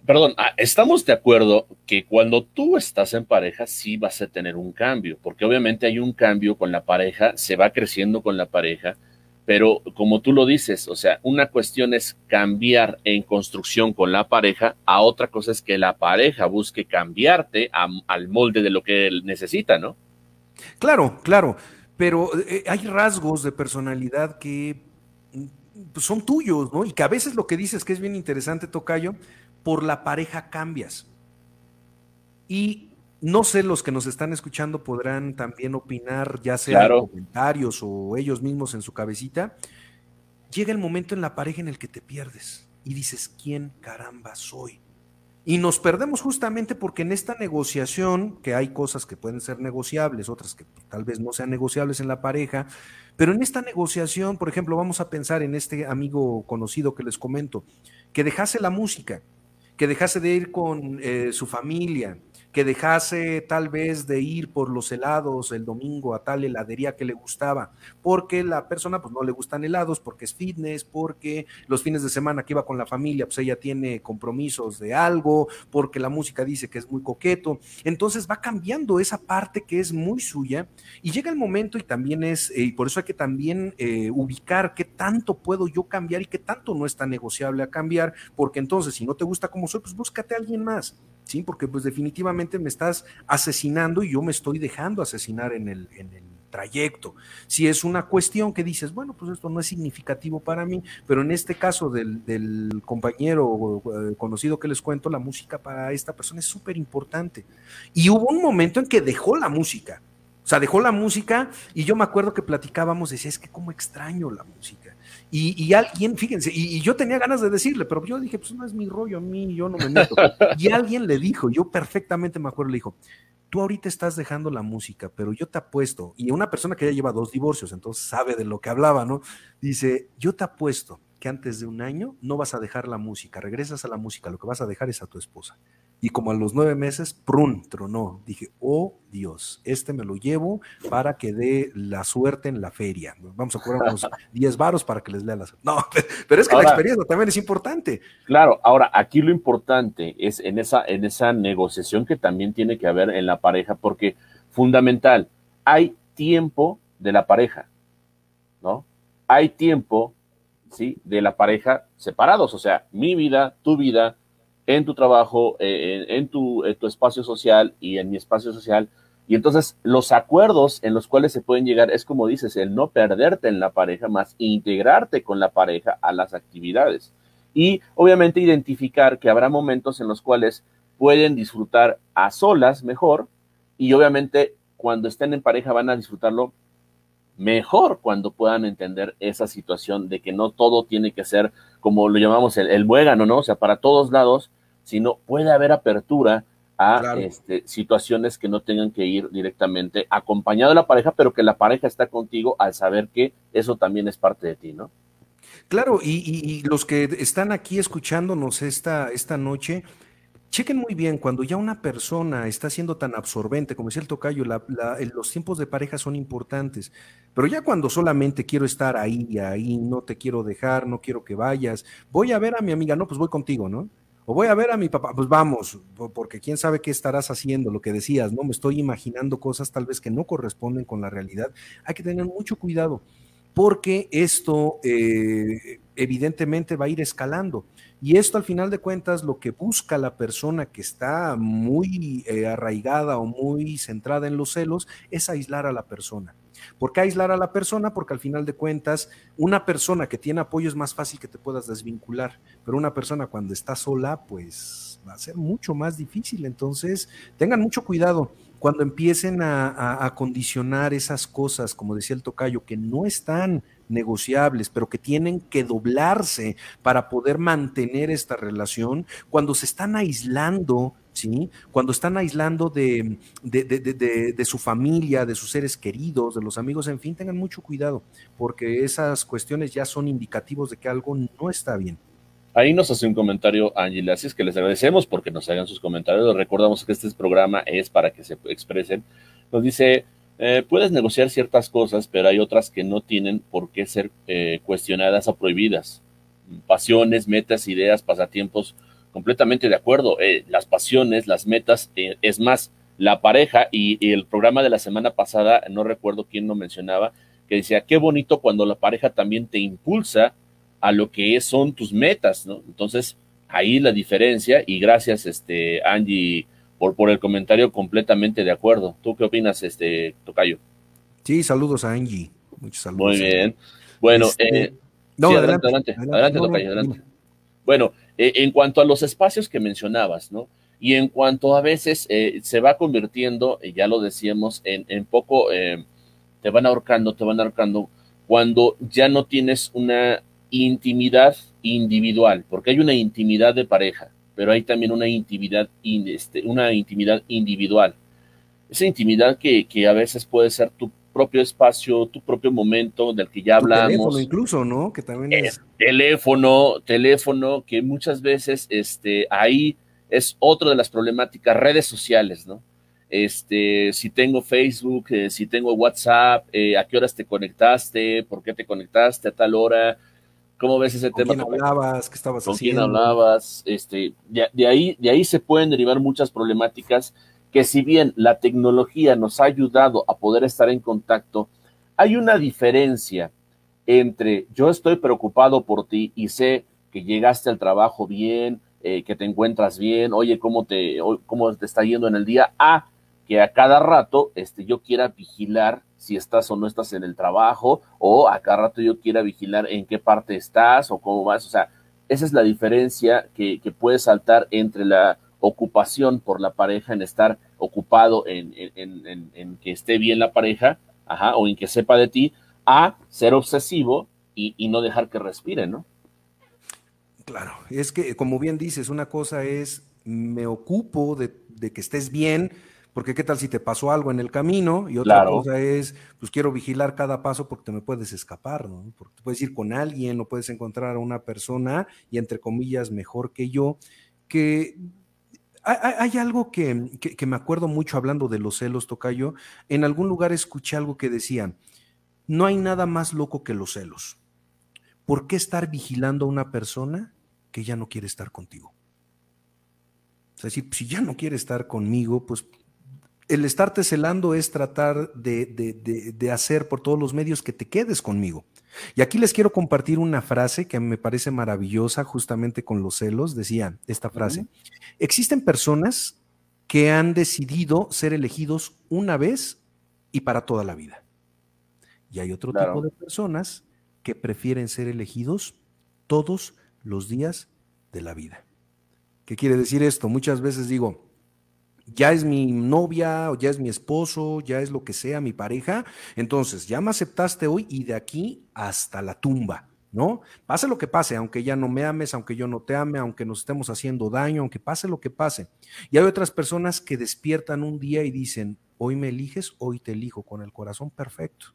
perdón, ah, estamos de acuerdo que cuando tú estás en pareja sí vas a tener un cambio, porque obviamente hay un cambio con la pareja, se va creciendo con la pareja, pero como tú lo dices, o sea, una cuestión es cambiar en construcción con la pareja, a otra cosa es que la pareja busque cambiarte al molde de lo que él necesita, ¿no? Claro, claro, pero eh, hay rasgos de personalidad que mm, pues, son tuyos, ¿no? Y que a veces lo que dices que es bien interesante, Tocayo, por la pareja cambias. Y no sé, los que nos están escuchando podrán también opinar, ya sea en comentarios o ellos mismos en su cabecita. Llega el momento en la pareja en el que te pierdes y dices, ¿quién caramba soy? Y nos perdemos justamente porque en esta negociación, que hay cosas que pueden ser negociables, otras que tal vez no sean negociables en la pareja, pero en esta negociación, por ejemplo, vamos a pensar en este amigo conocido que les comento, que dejase la música que dejase de ir con eh, su familia, que dejase tal vez de ir por los helados el domingo a tal heladería que le gustaba, porque la persona pues no le gustan helados, porque es fitness, porque los fines de semana que iba con la familia pues ella tiene compromisos de algo, porque la música dice que es muy coqueto, entonces va cambiando esa parte que es muy suya y llega el momento y también es, eh, y por eso hay que también eh, ubicar qué tanto puedo yo cambiar y qué tanto no está negociable a cambiar, porque entonces si no te gusta como soy, pues búscate a alguien más, ¿sí? Porque pues definitivamente me estás asesinando y yo me estoy dejando asesinar en el, en el trayecto. Si es una cuestión que dices, bueno, pues esto no es significativo para mí, pero en este caso del, del compañero eh, conocido que les cuento, la música para esta persona es súper importante. Y hubo un momento en que dejó la música. O sea, dejó la música y yo me acuerdo que platicábamos, decía, es que cómo extraño la música. Y, alguien, fíjense, y, yo tenía ganas de decirle, pero yo dije, pues no es mi rollo, a mí yo no me meto. Y [LAUGHS] alguien le dijo, yo perfectamente me acuerdo, le dijo, tú ahorita estás dejando la música, pero yo te apuesto, y una persona que ya lleva dos divorcios, entonces sabe de lo que hablaba, ¿no? Dice, yo te apuesto que antes de un año no vas a dejar la música, regresas a la música, lo que vas a dejar es a tu esposa. Y como a los nueve meses, prun, tronó. Dije, oh Dios, este me lo llevo para que dé la suerte en la feria. Vamos a cobrar unos [LAUGHS] 10 varos para que les lea la suerte. No, [LAUGHS] pero es que la experiencia también es importante. Claro, ahora aquí lo importante es en esa, en esa negociación que también tiene que haber en la pareja, porque fundamental, hay tiempo de la pareja, ¿no? Hay tiempo, ¿sí? De la pareja separados, o sea, mi vida, tu vida, en tu trabajo, eh, en, tu, espacio social y en mi espacio social. Y entonces los acuerdos en los cuales se pueden llegar es como dices, el no perderte en la pareja, más integrarte con la pareja a las actividades. Y obviamente identificar que habrá momentos en los cuales pueden disfrutar a solas mejor y obviamente cuando estén en pareja van a disfrutarlo mejor cuando puedan entender esa situación de que no todo tiene que ser como lo llamamos el, el ¿no? O sea, para todos lados, sino puede haber apertura a este, situaciones que no tengan que ir directamente acompañado de la pareja, pero que la pareja está contigo al saber que eso también es parte de ti, ¿no? Claro, y, los que están aquí escuchándonos esta, esta noche, chequen muy bien, cuando ya una persona está siendo tan absorbente, como decía el tocayo, los tiempos de pareja son importantes, pero ya cuando solamente quiero estar ahí, ahí, no te quiero dejar, no quiero que vayas, voy a ver a mi amiga, no, pues voy contigo, ¿no? O voy a ver a mi papá, pues vamos, porque quién sabe qué estarás haciendo, lo que decías, ¿no? Me estoy imaginando cosas tal vez que no corresponden con la realidad. Hay que tener mucho cuidado, porque esto eh, evidentemente va a ir escalando. Y esto al final de cuentas lo que busca la persona que está muy eh, arraigada o muy centrada en los celos es aislar a la persona. ¿Por qué aislar a la persona? Porque al final de cuentas, una persona que tiene apoyo es más fácil que te puedas desvincular, pero una persona cuando está sola, pues va a ser mucho más difícil. Entonces, tengan mucho cuidado cuando empiecen a, condicionar esas cosas, como decía el tocayo, que no están negociables, pero que tienen que doblarse para poder mantener esta relación, cuando se están aislando ¿sí? Cuando están aislando de, de, su familia, de sus seres queridos, de los amigos, en fin, tengan mucho cuidado, porque esas cuestiones ya son indicativos de que algo no está bien. Ahí nos hace un comentario Ángel, así es que les agradecemos porque nos hagan sus comentarios. Recordamos que este programa es para que se expresen. Nos dice, eh, puedes negociar ciertas cosas, pero hay otras que no tienen por qué ser eh, cuestionadas o prohibidas. Pasiones, metas, ideas, pasatiempos completamente de acuerdo. Eh, las pasiones, las metas, eh, es más, la pareja y, el programa de la semana pasada, no recuerdo quién lo mencionaba, que decía, qué bonito cuando la pareja también te impulsa a lo que son tus metas, ¿no? Entonces, ahí la diferencia y gracias, este, Angie, por, por el comentario completamente de acuerdo. ¿Tú qué opinas, este, Tocayo? Sí, saludos a Angie. Muchos saludos. Muy bien. Bueno, este, eh, no, adelante, adelante, adelante, Tocayo, adelante. Bueno, eh, en cuanto a los espacios que mencionabas, ¿no? Y en cuanto a veces eh, se va convirtiendo, ya lo decíamos, en, poco, eh, te van ahorcando, te van ahorcando, cuando ya no tienes una intimidad individual, porque hay una intimidad de pareja, pero hay también una intimidad, este, una intimidad individual. Esa intimidad que, que a veces puede ser tu propio espacio, tu propio momento del que ya hablamos. Teléfono incluso, ¿no? Que también es... Teléfono, teléfono, que muchas veces este, ahí es otra de las problemáticas, redes sociales, ¿no? Este, si tengo Facebook, eh, si tengo WhatsApp, eh, a qué horas te conectaste, por qué te conectaste a tal hora, ¿Cómo ves ese tema? ¿Con quién hablabas? ¿Qué estabas ¿Con quién hablabas? Este, de, ahí, de ahí se pueden derivar muchas problemáticas que si bien la tecnología nos ha ayudado a poder estar en contacto, hay una diferencia entre yo estoy preocupado por ti y sé que llegaste al trabajo bien, eh, que te encuentras bien, oye, ¿cómo te, cómo te está yendo en el día, a que a cada rato este, yo quiera vigilar si estás o no estás en el trabajo, o a cada rato yo quiera vigilar en qué parte estás o cómo vas. O sea, esa es la diferencia que, que puede saltar entre la ocupación por la pareja, en estar ocupado en, que esté bien la pareja, ajá, o en que sepa de ti, a ser obsesivo y, no dejar que respire, ¿no? Claro, es que como bien dices, una cosa es me ocupo de, que estés bien, porque qué tal si te pasó algo en el camino, y otra cosa es, pues quiero vigilar cada paso porque te me puedes escapar, ¿no? Porque puedes ir con alguien o puedes encontrar a una persona, y entre comillas, mejor que yo, que hay, algo que, me acuerdo mucho hablando de los celos, Tocayo. En algún lugar escuché algo que decía, no hay nada más loco que los celos. ¿Por qué estar vigilando a una persona que ya no quiere estar contigo? Es decir, si ya no quiere estar conmigo, pues el estarte celando es tratar de, hacer por todos los medios que te quedes conmigo. Y aquí les quiero compartir una frase que me parece maravillosa justamente con los celos. Decía esta frase, existen personas que han decidido ser elegidos una vez y para toda la vida. Y hay otro tipo de personas que prefieren ser elegidos todos los días de la vida. ¿Qué quiere decir esto? Muchas veces digo, ya es mi novia o ya es mi esposo, ya es lo que sea, mi pareja, entonces ya me aceptaste hoy y de aquí hasta la tumba, ¿no? Pase lo que pase, aunque ya no me ames, aunque yo no te ame, aunque nos estemos haciendo daño, aunque pase lo que pase. Y hay otras personas que despiertan un día y dicen, hoy me eliges, hoy te elijo, con el corazón perfecto.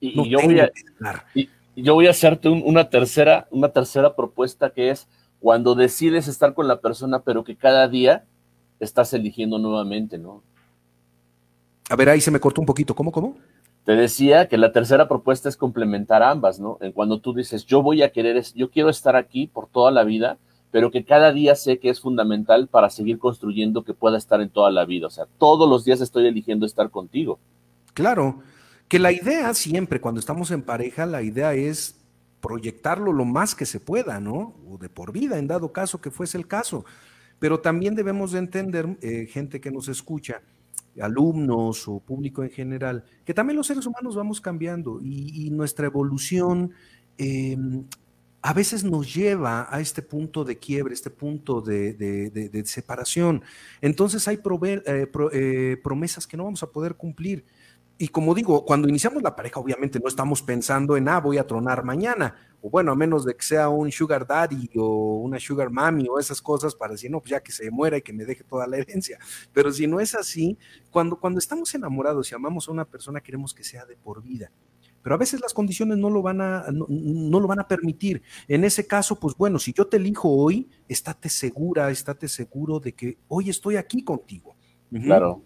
Y, yo, voy a, y, yo voy a hacerte una, tercera, una tercera propuesta que es, cuando decides estar con la persona, pero que cada día estás eligiendo nuevamente, ¿no? A ver, ahí se me cortó un poquito. ¿Cómo, cómo? Te decía que la tercera propuesta es complementar ambas, ¿no? En cuando tú dices, yo voy a querer, yo quiero estar aquí por toda la vida, pero que cada día sé que es fundamental para seguir construyendo que pueda estar en toda la vida. O sea, todos los días estoy eligiendo estar contigo. Claro, que la idea siempre, cuando estamos en pareja, la idea es proyectarlo lo más que se pueda, ¿no? O de por vida, en dado caso que fuese el caso. Pero también debemos de entender, eh, gente que nos escucha, alumnos o público en general, que también los seres humanos vamos cambiando y, nuestra evolución em, a veces nos lleva a este punto de quiebre, este punto de, separación. Entonces hay eh, eh, promesas que no vamos a poder cumplir. Y como digo, cuando iniciamos la pareja, obviamente no estamos pensando en, ah, voy a tronar mañana, o bueno, a menos de que sea un sugar daddy o una sugar mommy o esas cosas para decir, no, pues ya que se muera y que me deje toda la herencia. Pero si no es así, cuando, cuando estamos enamorados y amamos a una persona, queremos que sea de por vida. Pero a veces las condiciones no lo van a, no, lo van a permitir. En ese caso, pues bueno, si yo te elijo hoy, estate segura, estate seguro de que hoy estoy aquí contigo. Claro.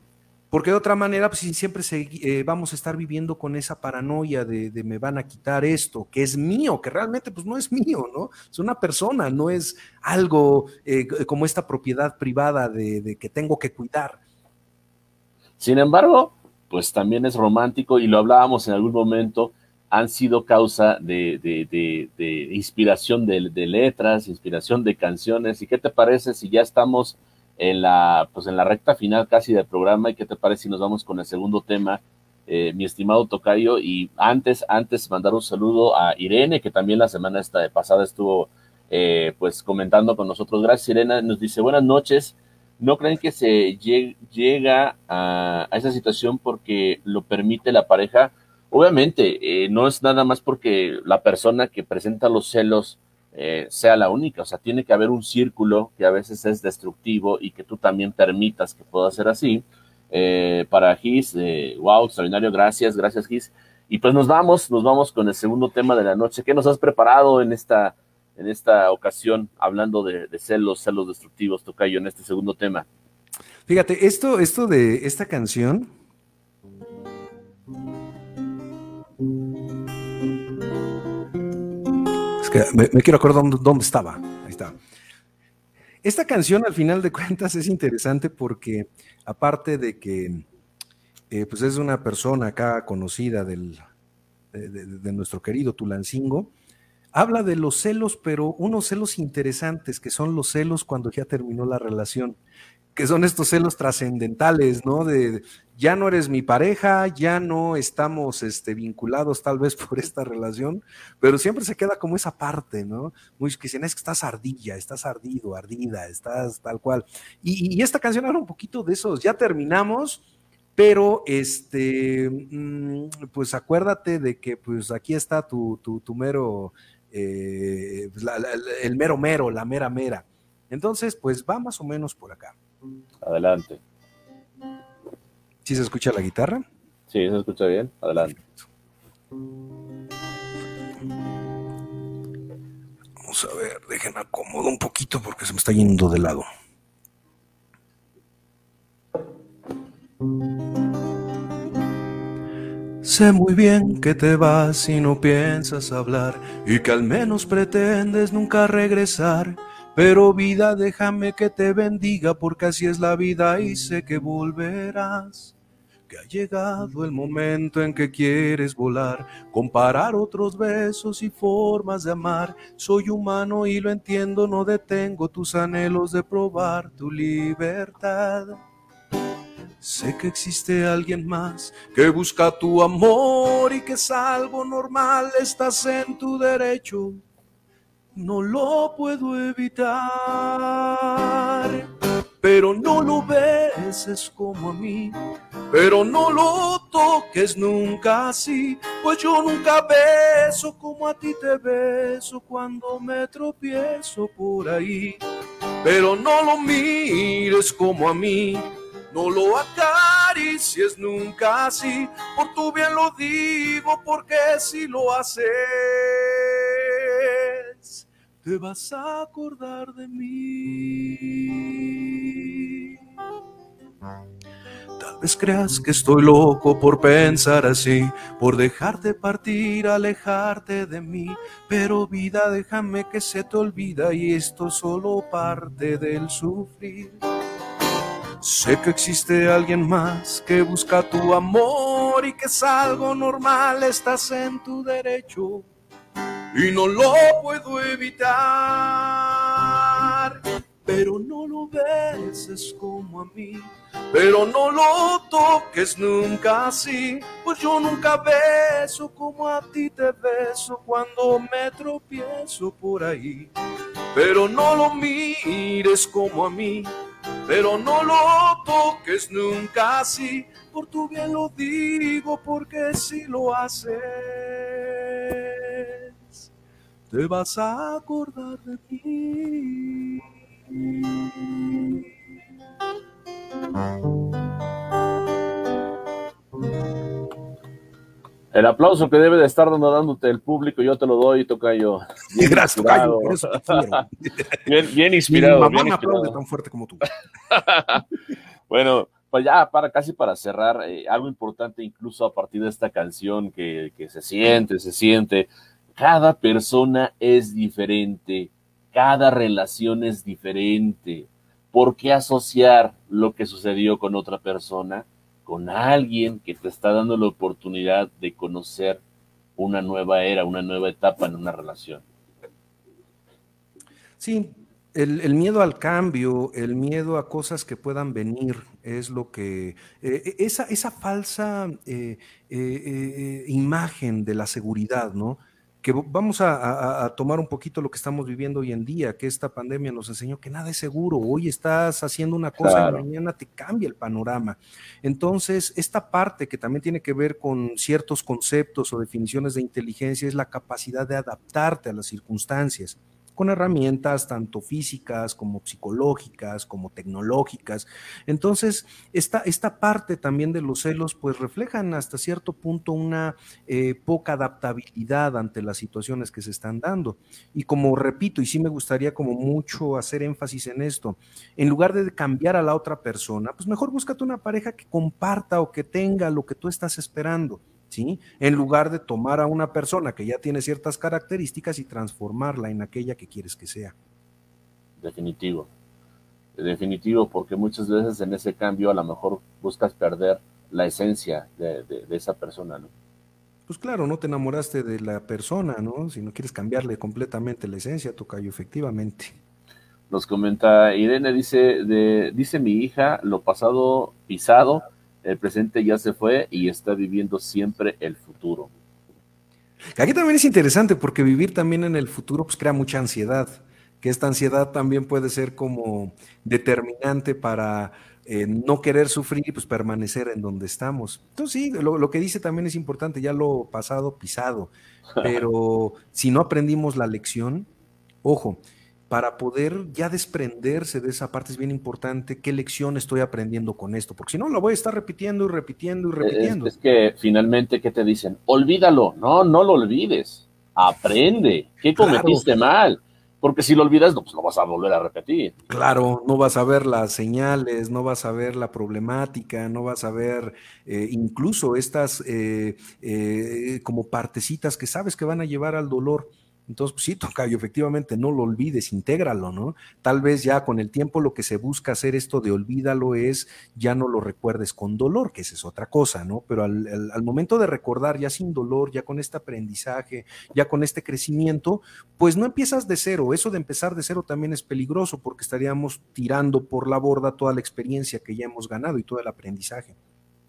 Porque de otra manera, pues siempre eh, vamos a estar viviendo con esa paranoia de, me van a quitar esto, que es mío, que realmente pues no es mío, ¿no? Es una persona, no es algo eh, como esta propiedad privada de, que tengo que cuidar. Sin embargo, pues también es romántico y lo hablábamos en algún momento, han sido causa de, de inspiración de, letras, inspiración de canciones. ¿Y qué te parece si ya estamos en la, pues en la recta final casi del programa. ¿Y qué te parece si nos vamos con el segundo tema, eh, mi estimado Tocayo? Y antes, antes mandar un saludo a Irene, que también la semana esta pasada estuvo eh, pues comentando con nosotros. Gracias, Irene. Nos dice, buenas noches. ¿No creen que se llega a, esa situación porque lo permite la pareja? Obviamente, eh, no es nada más porque la persona que presenta los celos eh, sea la única. O sea, tiene que haber un círculo que a veces es destructivo y que tú también permitas que pueda ser así. Eh, para Gis, eh, wow, extraordinario, gracias, gracias Gis. Y pues nos vamos, nos vamos con el segundo tema de la noche. ¿Qué nos has preparado en esta, en esta ocasión, hablando de, celos, celos destructivos, Tocayo, en este segundo tema? Fíjate, esto, esto de esta canción me, quiero acordar dónde, estaba. Ahí está. Esta canción, al final de cuentas, es interesante porque, aparte de que eh, pues es una persona acá conocida del, de, nuestro querido Tulancingo, habla de los celos, pero unos celos interesantes, que son los celos cuando ya terminó la relación que son estos celos trascendentales, ¿no? De ya no eres mi pareja, ya no estamos este, vinculados tal vez [LAUGHS] por esta relación, pero siempre se queda como esa parte, ¿no? Muy que dicen, es que estás ardilla, estás ardido, ardida, estás tal cual. Y, esta canción habla un poquito de esos, ya terminamos, pero este, mm, pues acuérdate de que pues aquí está tu, tu, mero, eh, pues, el mero mero, la mera mera. Entonces, pues va más o menos por acá. Adelante. ¿Sí se escucha la guitarra? Sí, se escucha bien. Adelante. Vamos a ver, dejen acomodo un poquito porque se me está yendo de lado. Sé muy bien que te vas y no piensas hablar y que al menos pretendes nunca regresar pero vida, déjame que te bendiga, porque así es la vida y sé que volverás. Que ha llegado el momento en que quieres volar, comparar otros besos y formas de amar. Soy humano y lo entiendo, no detengo tus anhelos de probar tu libertad. Sé que existe alguien más que busca tu amor y que es algo normal, estás en tu derecho no lo puedo evitar. Pero no lo beses como a mí, pero no lo toques nunca así, pues yo nunca beso como a ti te beso cuando me tropiezo por ahí. Pero no lo mires como a mí, no lo acaricies nunca así, por tu bien lo digo, porque si lo haces te vas a acordar de mí. Tal vez creas que estoy loco por pensar así, por dejarte partir, alejarte de mí. Pero vida, déjame que se te olvida y esto solo parte del sufrir. Sé que existe alguien más que busca tu amor y que es algo normal, estás en tu derecho y no lo puedo evitar. Pero no lo beses como a mí, pero no lo toques nunca así, pues yo nunca beso como a ti te beso cuando me tropiezo por ahí. Pero no lo mires como a mí, pero no lo toques nunca así, por tu bien lo digo, porque si lo haces te vas a acordar de mí. El aplauso que debe de estar dándote el público, yo te lo doy, Tocayo. [LAUGHS] Bien Gracias, Tocayo, por eso [LAUGHS] bien, bien, inspirado. Mi mamá bien me inspirado. aplaude tan fuerte como tú. [LAUGHS] bueno, pues ya para casi para cerrar, eh, algo importante incluso a partir de esta canción que, que se siente, se siente, cada persona es diferente, cada relación es diferente. ¿Por qué asociar lo que sucedió con otra persona con alguien que te está dando la oportunidad de conocer una nueva era, una nueva etapa en una relación? Sí, el, miedo al cambio, el miedo a cosas que puedan venir, es lo que, eh, esa, esa, falsa eh, eh, imagen de la seguridad, ¿no? Que vamos a, a, a, tomar un poquito lo que estamos viviendo hoy en día, que esta pandemia nos enseñó que nada es seguro. Hoy estás haciendo una cosa claro. y mañana te cambia el panorama. Entonces, esta parte que también tiene que ver con ciertos conceptos o definiciones de inteligencia es la capacidad de adaptarte a las circunstancias con herramientas tanto físicas como psicológicas, como tecnológicas. Entonces, esta, esta parte también de los celos, pues reflejan hasta cierto punto una eh, poca adaptabilidad ante las situaciones que se están dando. Y como repito, y sí me gustaría como mucho hacer énfasis en esto, en lugar de cambiar a la otra persona, pues mejor búscate una pareja que comparta o que tenga lo que tú estás esperando. ¿Sí? En lugar de tomar a una persona que ya tiene ciertas características y transformarla en aquella que quieres que sea. Definitivo. Definitivo, porque muchas veces en ese cambio a lo mejor buscas perder la esencia de, de, de esa persona, ¿no? Pues claro, no te enamoraste de la persona, ¿no? Si no quieres cambiarle completamente la esencia, Tocayo, efectivamente. Nos comenta Irene, dice, de, dice mi hija, lo pasado pisado, el presente ya se fue y está viviendo siempre el futuro. Aquí también es interesante porque vivir también en el futuro pues crea mucha ansiedad, que esta ansiedad también puede ser como determinante para eh, no querer sufrir y pues permanecer en donde estamos. Entonces sí, lo, lo, que dice también es importante, ya lo pasado pisado, [LAUGHS] pero si no aprendimos la lección, ojo, para poder ya desprenderse de esa parte es bien importante qué lección estoy aprendiendo con esto, porque si no lo voy a estar repitiendo y repitiendo y repitiendo. Es, es, que finalmente, ¿qué te dicen? Olvídalo, no, no lo olvides, aprende, ¿qué cometiste claro. mal? Porque si lo olvidas, no, pues lo vas a volver a repetir. Claro, no vas a ver las señales, no vas a ver la problemática, no vas a ver eh, incluso estas eh, eh, como partecitas que sabes que van a llevar al dolor. Entonces, pues sí, Tocayo, efectivamente, no lo olvides, intégralo, ¿no? Tal vez ya con el tiempo lo que se busca hacer esto de olvídalo es ya no lo recuerdes con dolor, que esa es otra cosa, ¿no? Pero al, momento de recordar ya sin dolor, ya con este aprendizaje, ya con este crecimiento, pues no empiezas de cero. Eso de empezar de cero también es peligroso porque estaríamos tirando por la borda toda la experiencia que ya hemos ganado y todo el aprendizaje.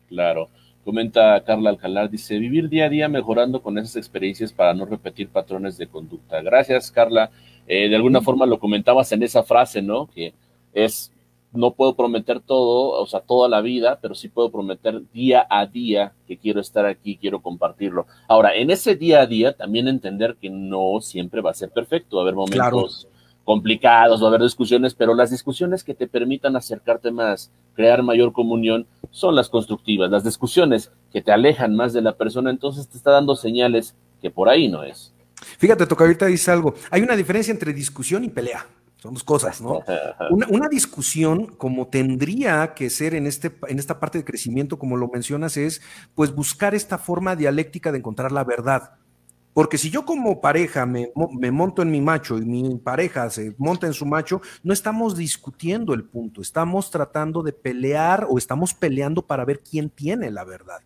Claro. Comenta Carla Alcalá, dice, vivir día a día mejorando con esas experiencias para no repetir patrones de conducta. Gracias, Carla. Eh, de alguna forma lo comentabas en esa frase, ¿no? Que es, no puedo prometer todo, o sea, toda la vida, pero sí puedo prometer día a día que quiero estar aquí, quiero compartirlo. Ahora, en ese día a día, también entender que no siempre va a ser perfecto, va a haber momentos... Claro complicados, va a haber discusiones, pero las discusiones que te permitan acercarte más, crear mayor comunión, son las constructivas. Las discusiones que te alejan más de la persona, entonces te está dando señales que por ahí no es. Fíjate, toca ahorita dice algo. Hay una diferencia entre discusión y pelea. Son dos cosas, ¿no? [LAUGHS] Una, una, discusión, como tendría que ser en, este, en esta parte de crecimiento, como lo mencionas, es pues buscar esta forma dialéctica de encontrar la verdad. Porque si yo como pareja me, me, monto en mi macho y mi pareja se monta en su macho, no estamos discutiendo el punto, estamos tratando de pelear o estamos peleando para ver quién tiene la verdad.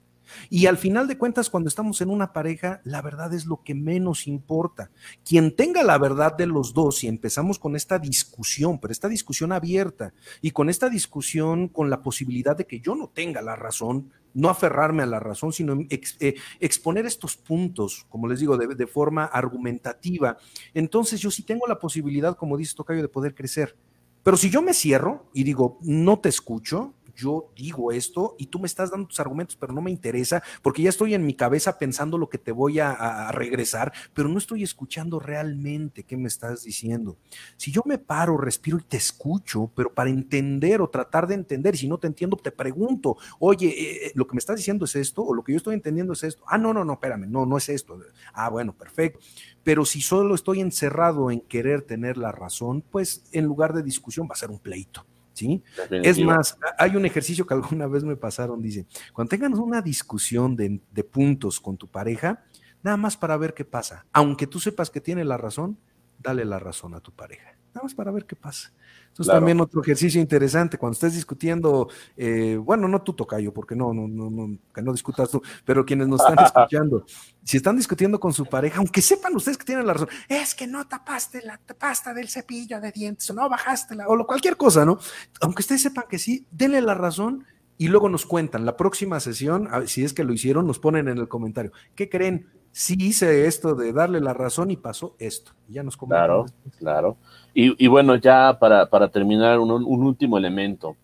Y al final de cuentas, cuando estamos en una pareja, la verdad es lo que menos importa. Quien tenga la verdad de los dos, y empezamos con esta discusión, pero esta discusión abierta, y con esta discusión con la posibilidad de que yo no tenga la razón, no aferrarme a la razón, sino eh, exponer estos puntos, como les digo, de, de, forma argumentativa, entonces yo sí tengo la posibilidad, como dice Tocayo, de poder crecer. Pero si yo me cierro y digo, no te escucho, yo digo esto y tú me estás dando tus argumentos, pero no me interesa porque ya estoy en mi cabeza pensando lo que te voy a, regresar, pero no estoy escuchando realmente qué me estás diciendo. Si yo me paro, respiro y te escucho, pero para entender o tratar de entender, si no te entiendo, te pregunto, oye, eh, eh, lo que me estás diciendo es esto o lo que yo estoy entendiendo es esto. Ah, no, no, no, espérame, no, no es esto. Ah, bueno, perfecto. Pero si solo estoy encerrado en querer tener la razón, pues en lugar de discusión va a ser un pleito. ¿Sí? Es más, hay un ejercicio que alguna vez me pasaron, dice, cuando tengan una discusión de, de, puntos con tu pareja, nada más para ver qué pasa. Aunque tú sepas que tiene la razón, dale la razón a tu pareja. Nada más para ver qué pasa. Entonces claro. también otro ejercicio interesante, cuando estés discutiendo, eh, bueno, no tú tocayo, porque no, no, no, no, que no discutas tú, pero quienes nos están [LAUGHS] escuchando, si están discutiendo con su pareja, aunque sepan ustedes que tienen la razón, es que no tapaste la pasta del cepillo de dientes, o no bajaste la, o lo, cualquier cosa, ¿no? Aunque ustedes sepan que sí, denle la razón y luego nos cuentan. La próxima sesión, si es que lo hicieron, nos ponen en el comentario. ¿Qué creen? Sí hice esto de darle la razón y pasó esto. Y ya nos comentan. Claro, claro. Y, y, bueno, ya para, para terminar, un, un, último elemento.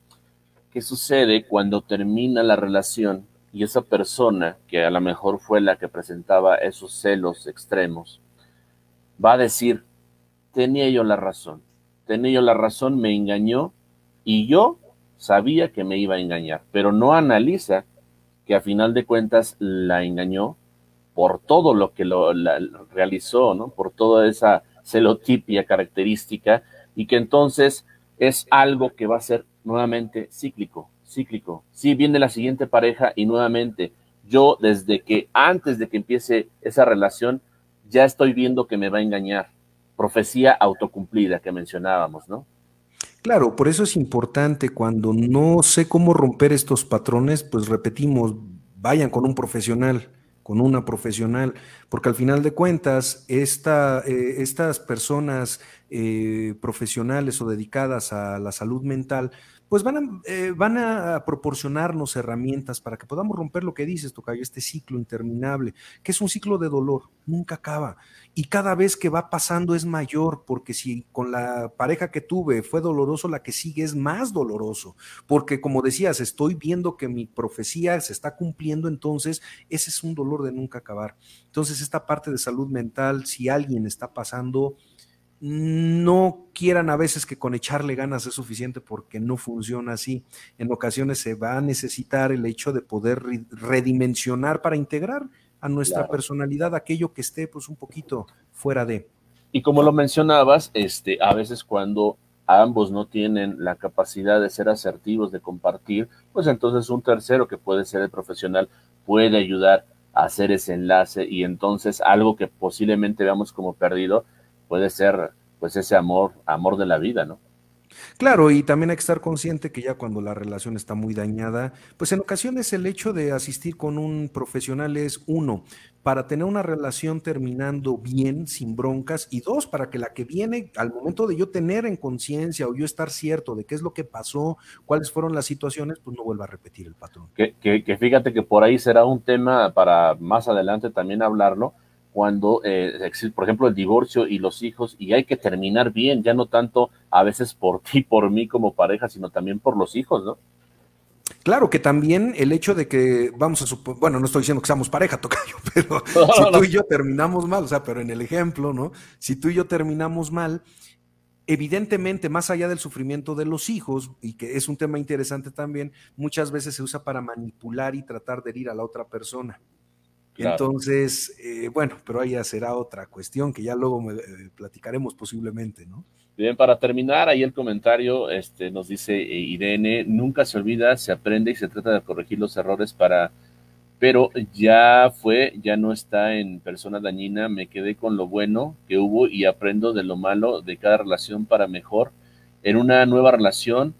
¿Qué sucede cuando termina la relación y esa persona, que a lo mejor fue la que presentaba esos celos extremos, va a decir, tenía yo la razón, tenía yo la razón, me engañó y yo sabía que me iba a engañar, pero no analiza que a final de cuentas la engañó por todo lo que lo realizó, ¿no? Por toda esa celotipia característica y que entonces es algo que va a ser nuevamente cíclico, cíclico. Si sí, viene la siguiente pareja y nuevamente yo desde que antes de que empiece esa relación ya estoy viendo que me va a engañar. Profecía autocumplida que mencionábamos, ¿no? Claro, por eso es importante cuando no sé cómo romper estos patrones, pues repetimos, vayan con un profesional con una profesional, porque al final de cuentas, eh, estas personas eh, profesionales o dedicadas a la salud mental, pues van a, eh, van a proporcionarnos herramientas para que podamos romper lo que dices, Tocayo, este ciclo interminable, que es un ciclo de dolor, nunca acaba. Y cada vez que va pasando es mayor, porque si con la pareja que tuve fue doloroso, la que sigue es más doloroso, porque como decías, estoy viendo que mi profecía se está cumpliendo, entonces ese es un dolor de nunca acabar. Entonces esta parte de salud mental, si alguien está pasando no quieran a veces que con echarle ganas es suficiente porque no funciona así. En ocasiones se va a necesitar el hecho de poder redimensionar para integrar a nuestra claro. personalidad aquello que esté pues un poquito fuera de. Y como lo mencionabas, este, a veces cuando ambos no tienen la capacidad de ser asertivos, de compartir, pues entonces un tercero que puede ser el profesional puede ayudar a hacer ese enlace y entonces algo que posiblemente veamos como perdido, puede ser pues ese amor, amor de la vida, ¿no? Claro, y también hay que estar consciente que ya cuando la relación está muy dañada, pues en ocasiones el hecho de asistir con un profesional es uno, para tener una relación terminando bien, sin broncas, y dos, para que la que viene, al momento de yo tener en conciencia o yo estar cierto de qué es lo que pasó, cuáles fueron las situaciones, pues no vuelva a repetir el patrón. Que, que, que fíjate que por ahí será un tema para más adelante también hablarlo, cuando, eh, por ejemplo, el divorcio y los hijos, y hay que terminar bien, ya no tanto a veces por ti, por mí como pareja, sino también por los hijos, ¿no? Claro, que también el hecho de que, vamos a suponer, bueno, no estoy diciendo que seamos pareja, [LAUGHS] Tocayo, pero [LAUGHS] no, si tú y yo terminamos mal, o sea, pero en el ejemplo, ¿no? Si tú y yo terminamos mal, evidentemente, más allá del sufrimiento de los hijos, y que es un tema interesante también, muchas veces se usa para manipular y tratar de herir a la otra persona. Entonces, eh, bueno, pero ahí ya será otra cuestión que ya luego me, eh, platicaremos posiblemente, ¿no? Bien, para terminar, ahí el comentario este, nos dice eh, Irene, nunca se olvida, se aprende y se trata de corregir los errores para, pero ya fue, ya no está en persona dañina, me quedé con lo bueno que hubo y aprendo de lo malo de cada relación para mejor en una nueva relación,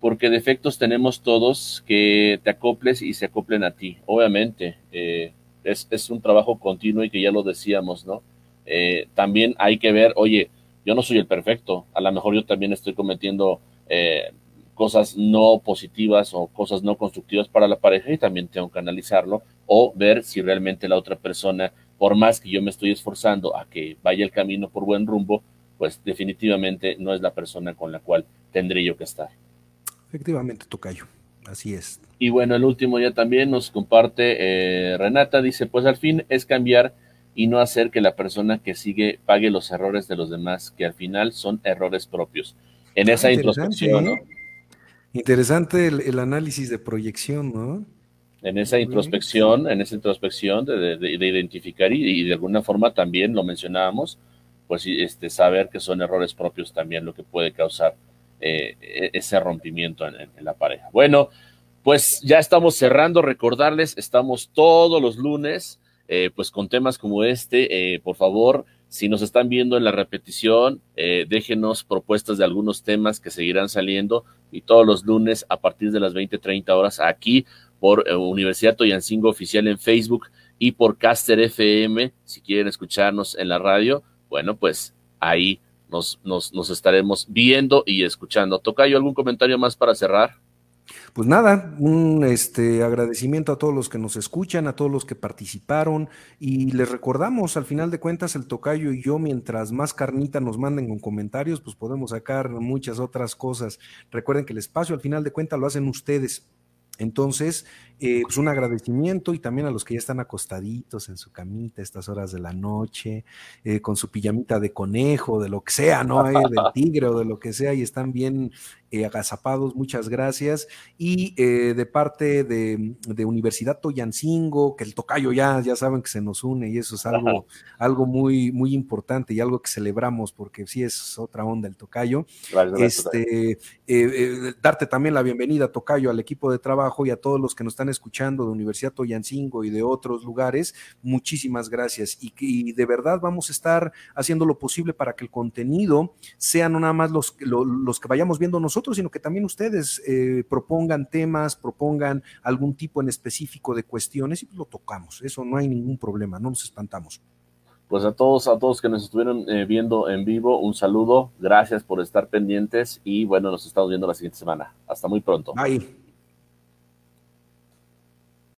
porque defectos tenemos todos, que te acoples y se acoplen a ti, obviamente. Eh, es, es, un trabajo continuo y que ya lo decíamos, ¿no? Eh, también hay que ver, oye, yo no soy el perfecto, a lo mejor yo también estoy cometiendo eh, cosas no positivas o cosas no constructivas para la pareja y también tengo que analizarlo o ver si realmente la otra persona, por más que yo me estoy esforzando a que vaya el camino por buen rumbo, pues definitivamente no es la persona con la cual tendré yo que estar. Efectivamente, Tocayo, así es. Y bueno, el último ya también nos comparte eh, Renata, dice, pues al fin es cambiar y no hacer que la persona que sigue pague los errores de los demás, que al final son errores propios. En ah, esa introspección, ¿no? Interesante el, análisis de proyección, ¿no? En esa introspección, en esa introspección de, identificar y, de alguna forma también lo mencionábamos, pues este, saber que son errores propios también lo que puede causar eh, e, ese rompimiento en la pareja. Bueno, pues ya estamos cerrando, recordarles, estamos todos los lunes eh, pues con temas como este, eh, por favor, si nos están viendo en la repetición, eh, déjenos propuestas de algunos temas que seguirán saliendo y todos los lunes a partir de las 20, 30 horas aquí por Universidad Toyancingo Oficial en Facebook y por Caster FM, si quieren escucharnos en la radio, bueno, pues ahí nos, nos, nos estaremos viendo y escuchando. ¿Tocayo algún comentario más para cerrar? Pues nada, un este, agradecimiento a todos los que nos escuchan, a todos los que participaron y les recordamos, al final de cuentas, el tocayo y yo, mientras más carnita nos manden con comentarios, pues podemos sacar muchas otras cosas. Recuerden que el espacio, al final de cuentas, lo hacen ustedes. Entonces, eh, pues un agradecimiento y también a los que ya están acostaditos en su camita a estas horas de la noche, eh, con su pijamita de conejo, de lo que sea, ¿no? Eh, del tigre o de lo que sea, y están bien agazapados, muchas gracias. Y de parte de, de, Universidad Toyancingo, que el tocayo ya, ya saben que se nos une y eso es algo, [LAUGHS] algo muy, muy importante y algo que celebramos porque sí es otra onda el tocayo. este, darte también la bienvenida, tocayo, al equipo de trabajo y a todos los que nos están escuchando de Universidad Toyancingo y de otros lugares, muchísimas gracias. Y, de verdad vamos a estar haciendo lo posible para que el contenido sea no nada más los, los que vayamos viendo nosotros, sino que también ustedes eh, propongan temas, propongan algún tipo en específico de cuestiones y pues lo tocamos. Eso no hay ningún problema, no nos espantamos. Pues a todos, a todos que nos estuvieron eh, viendo en vivo, un saludo, gracias por estar pendientes y bueno, nos estamos viendo la siguiente semana. Hasta muy pronto. Bye.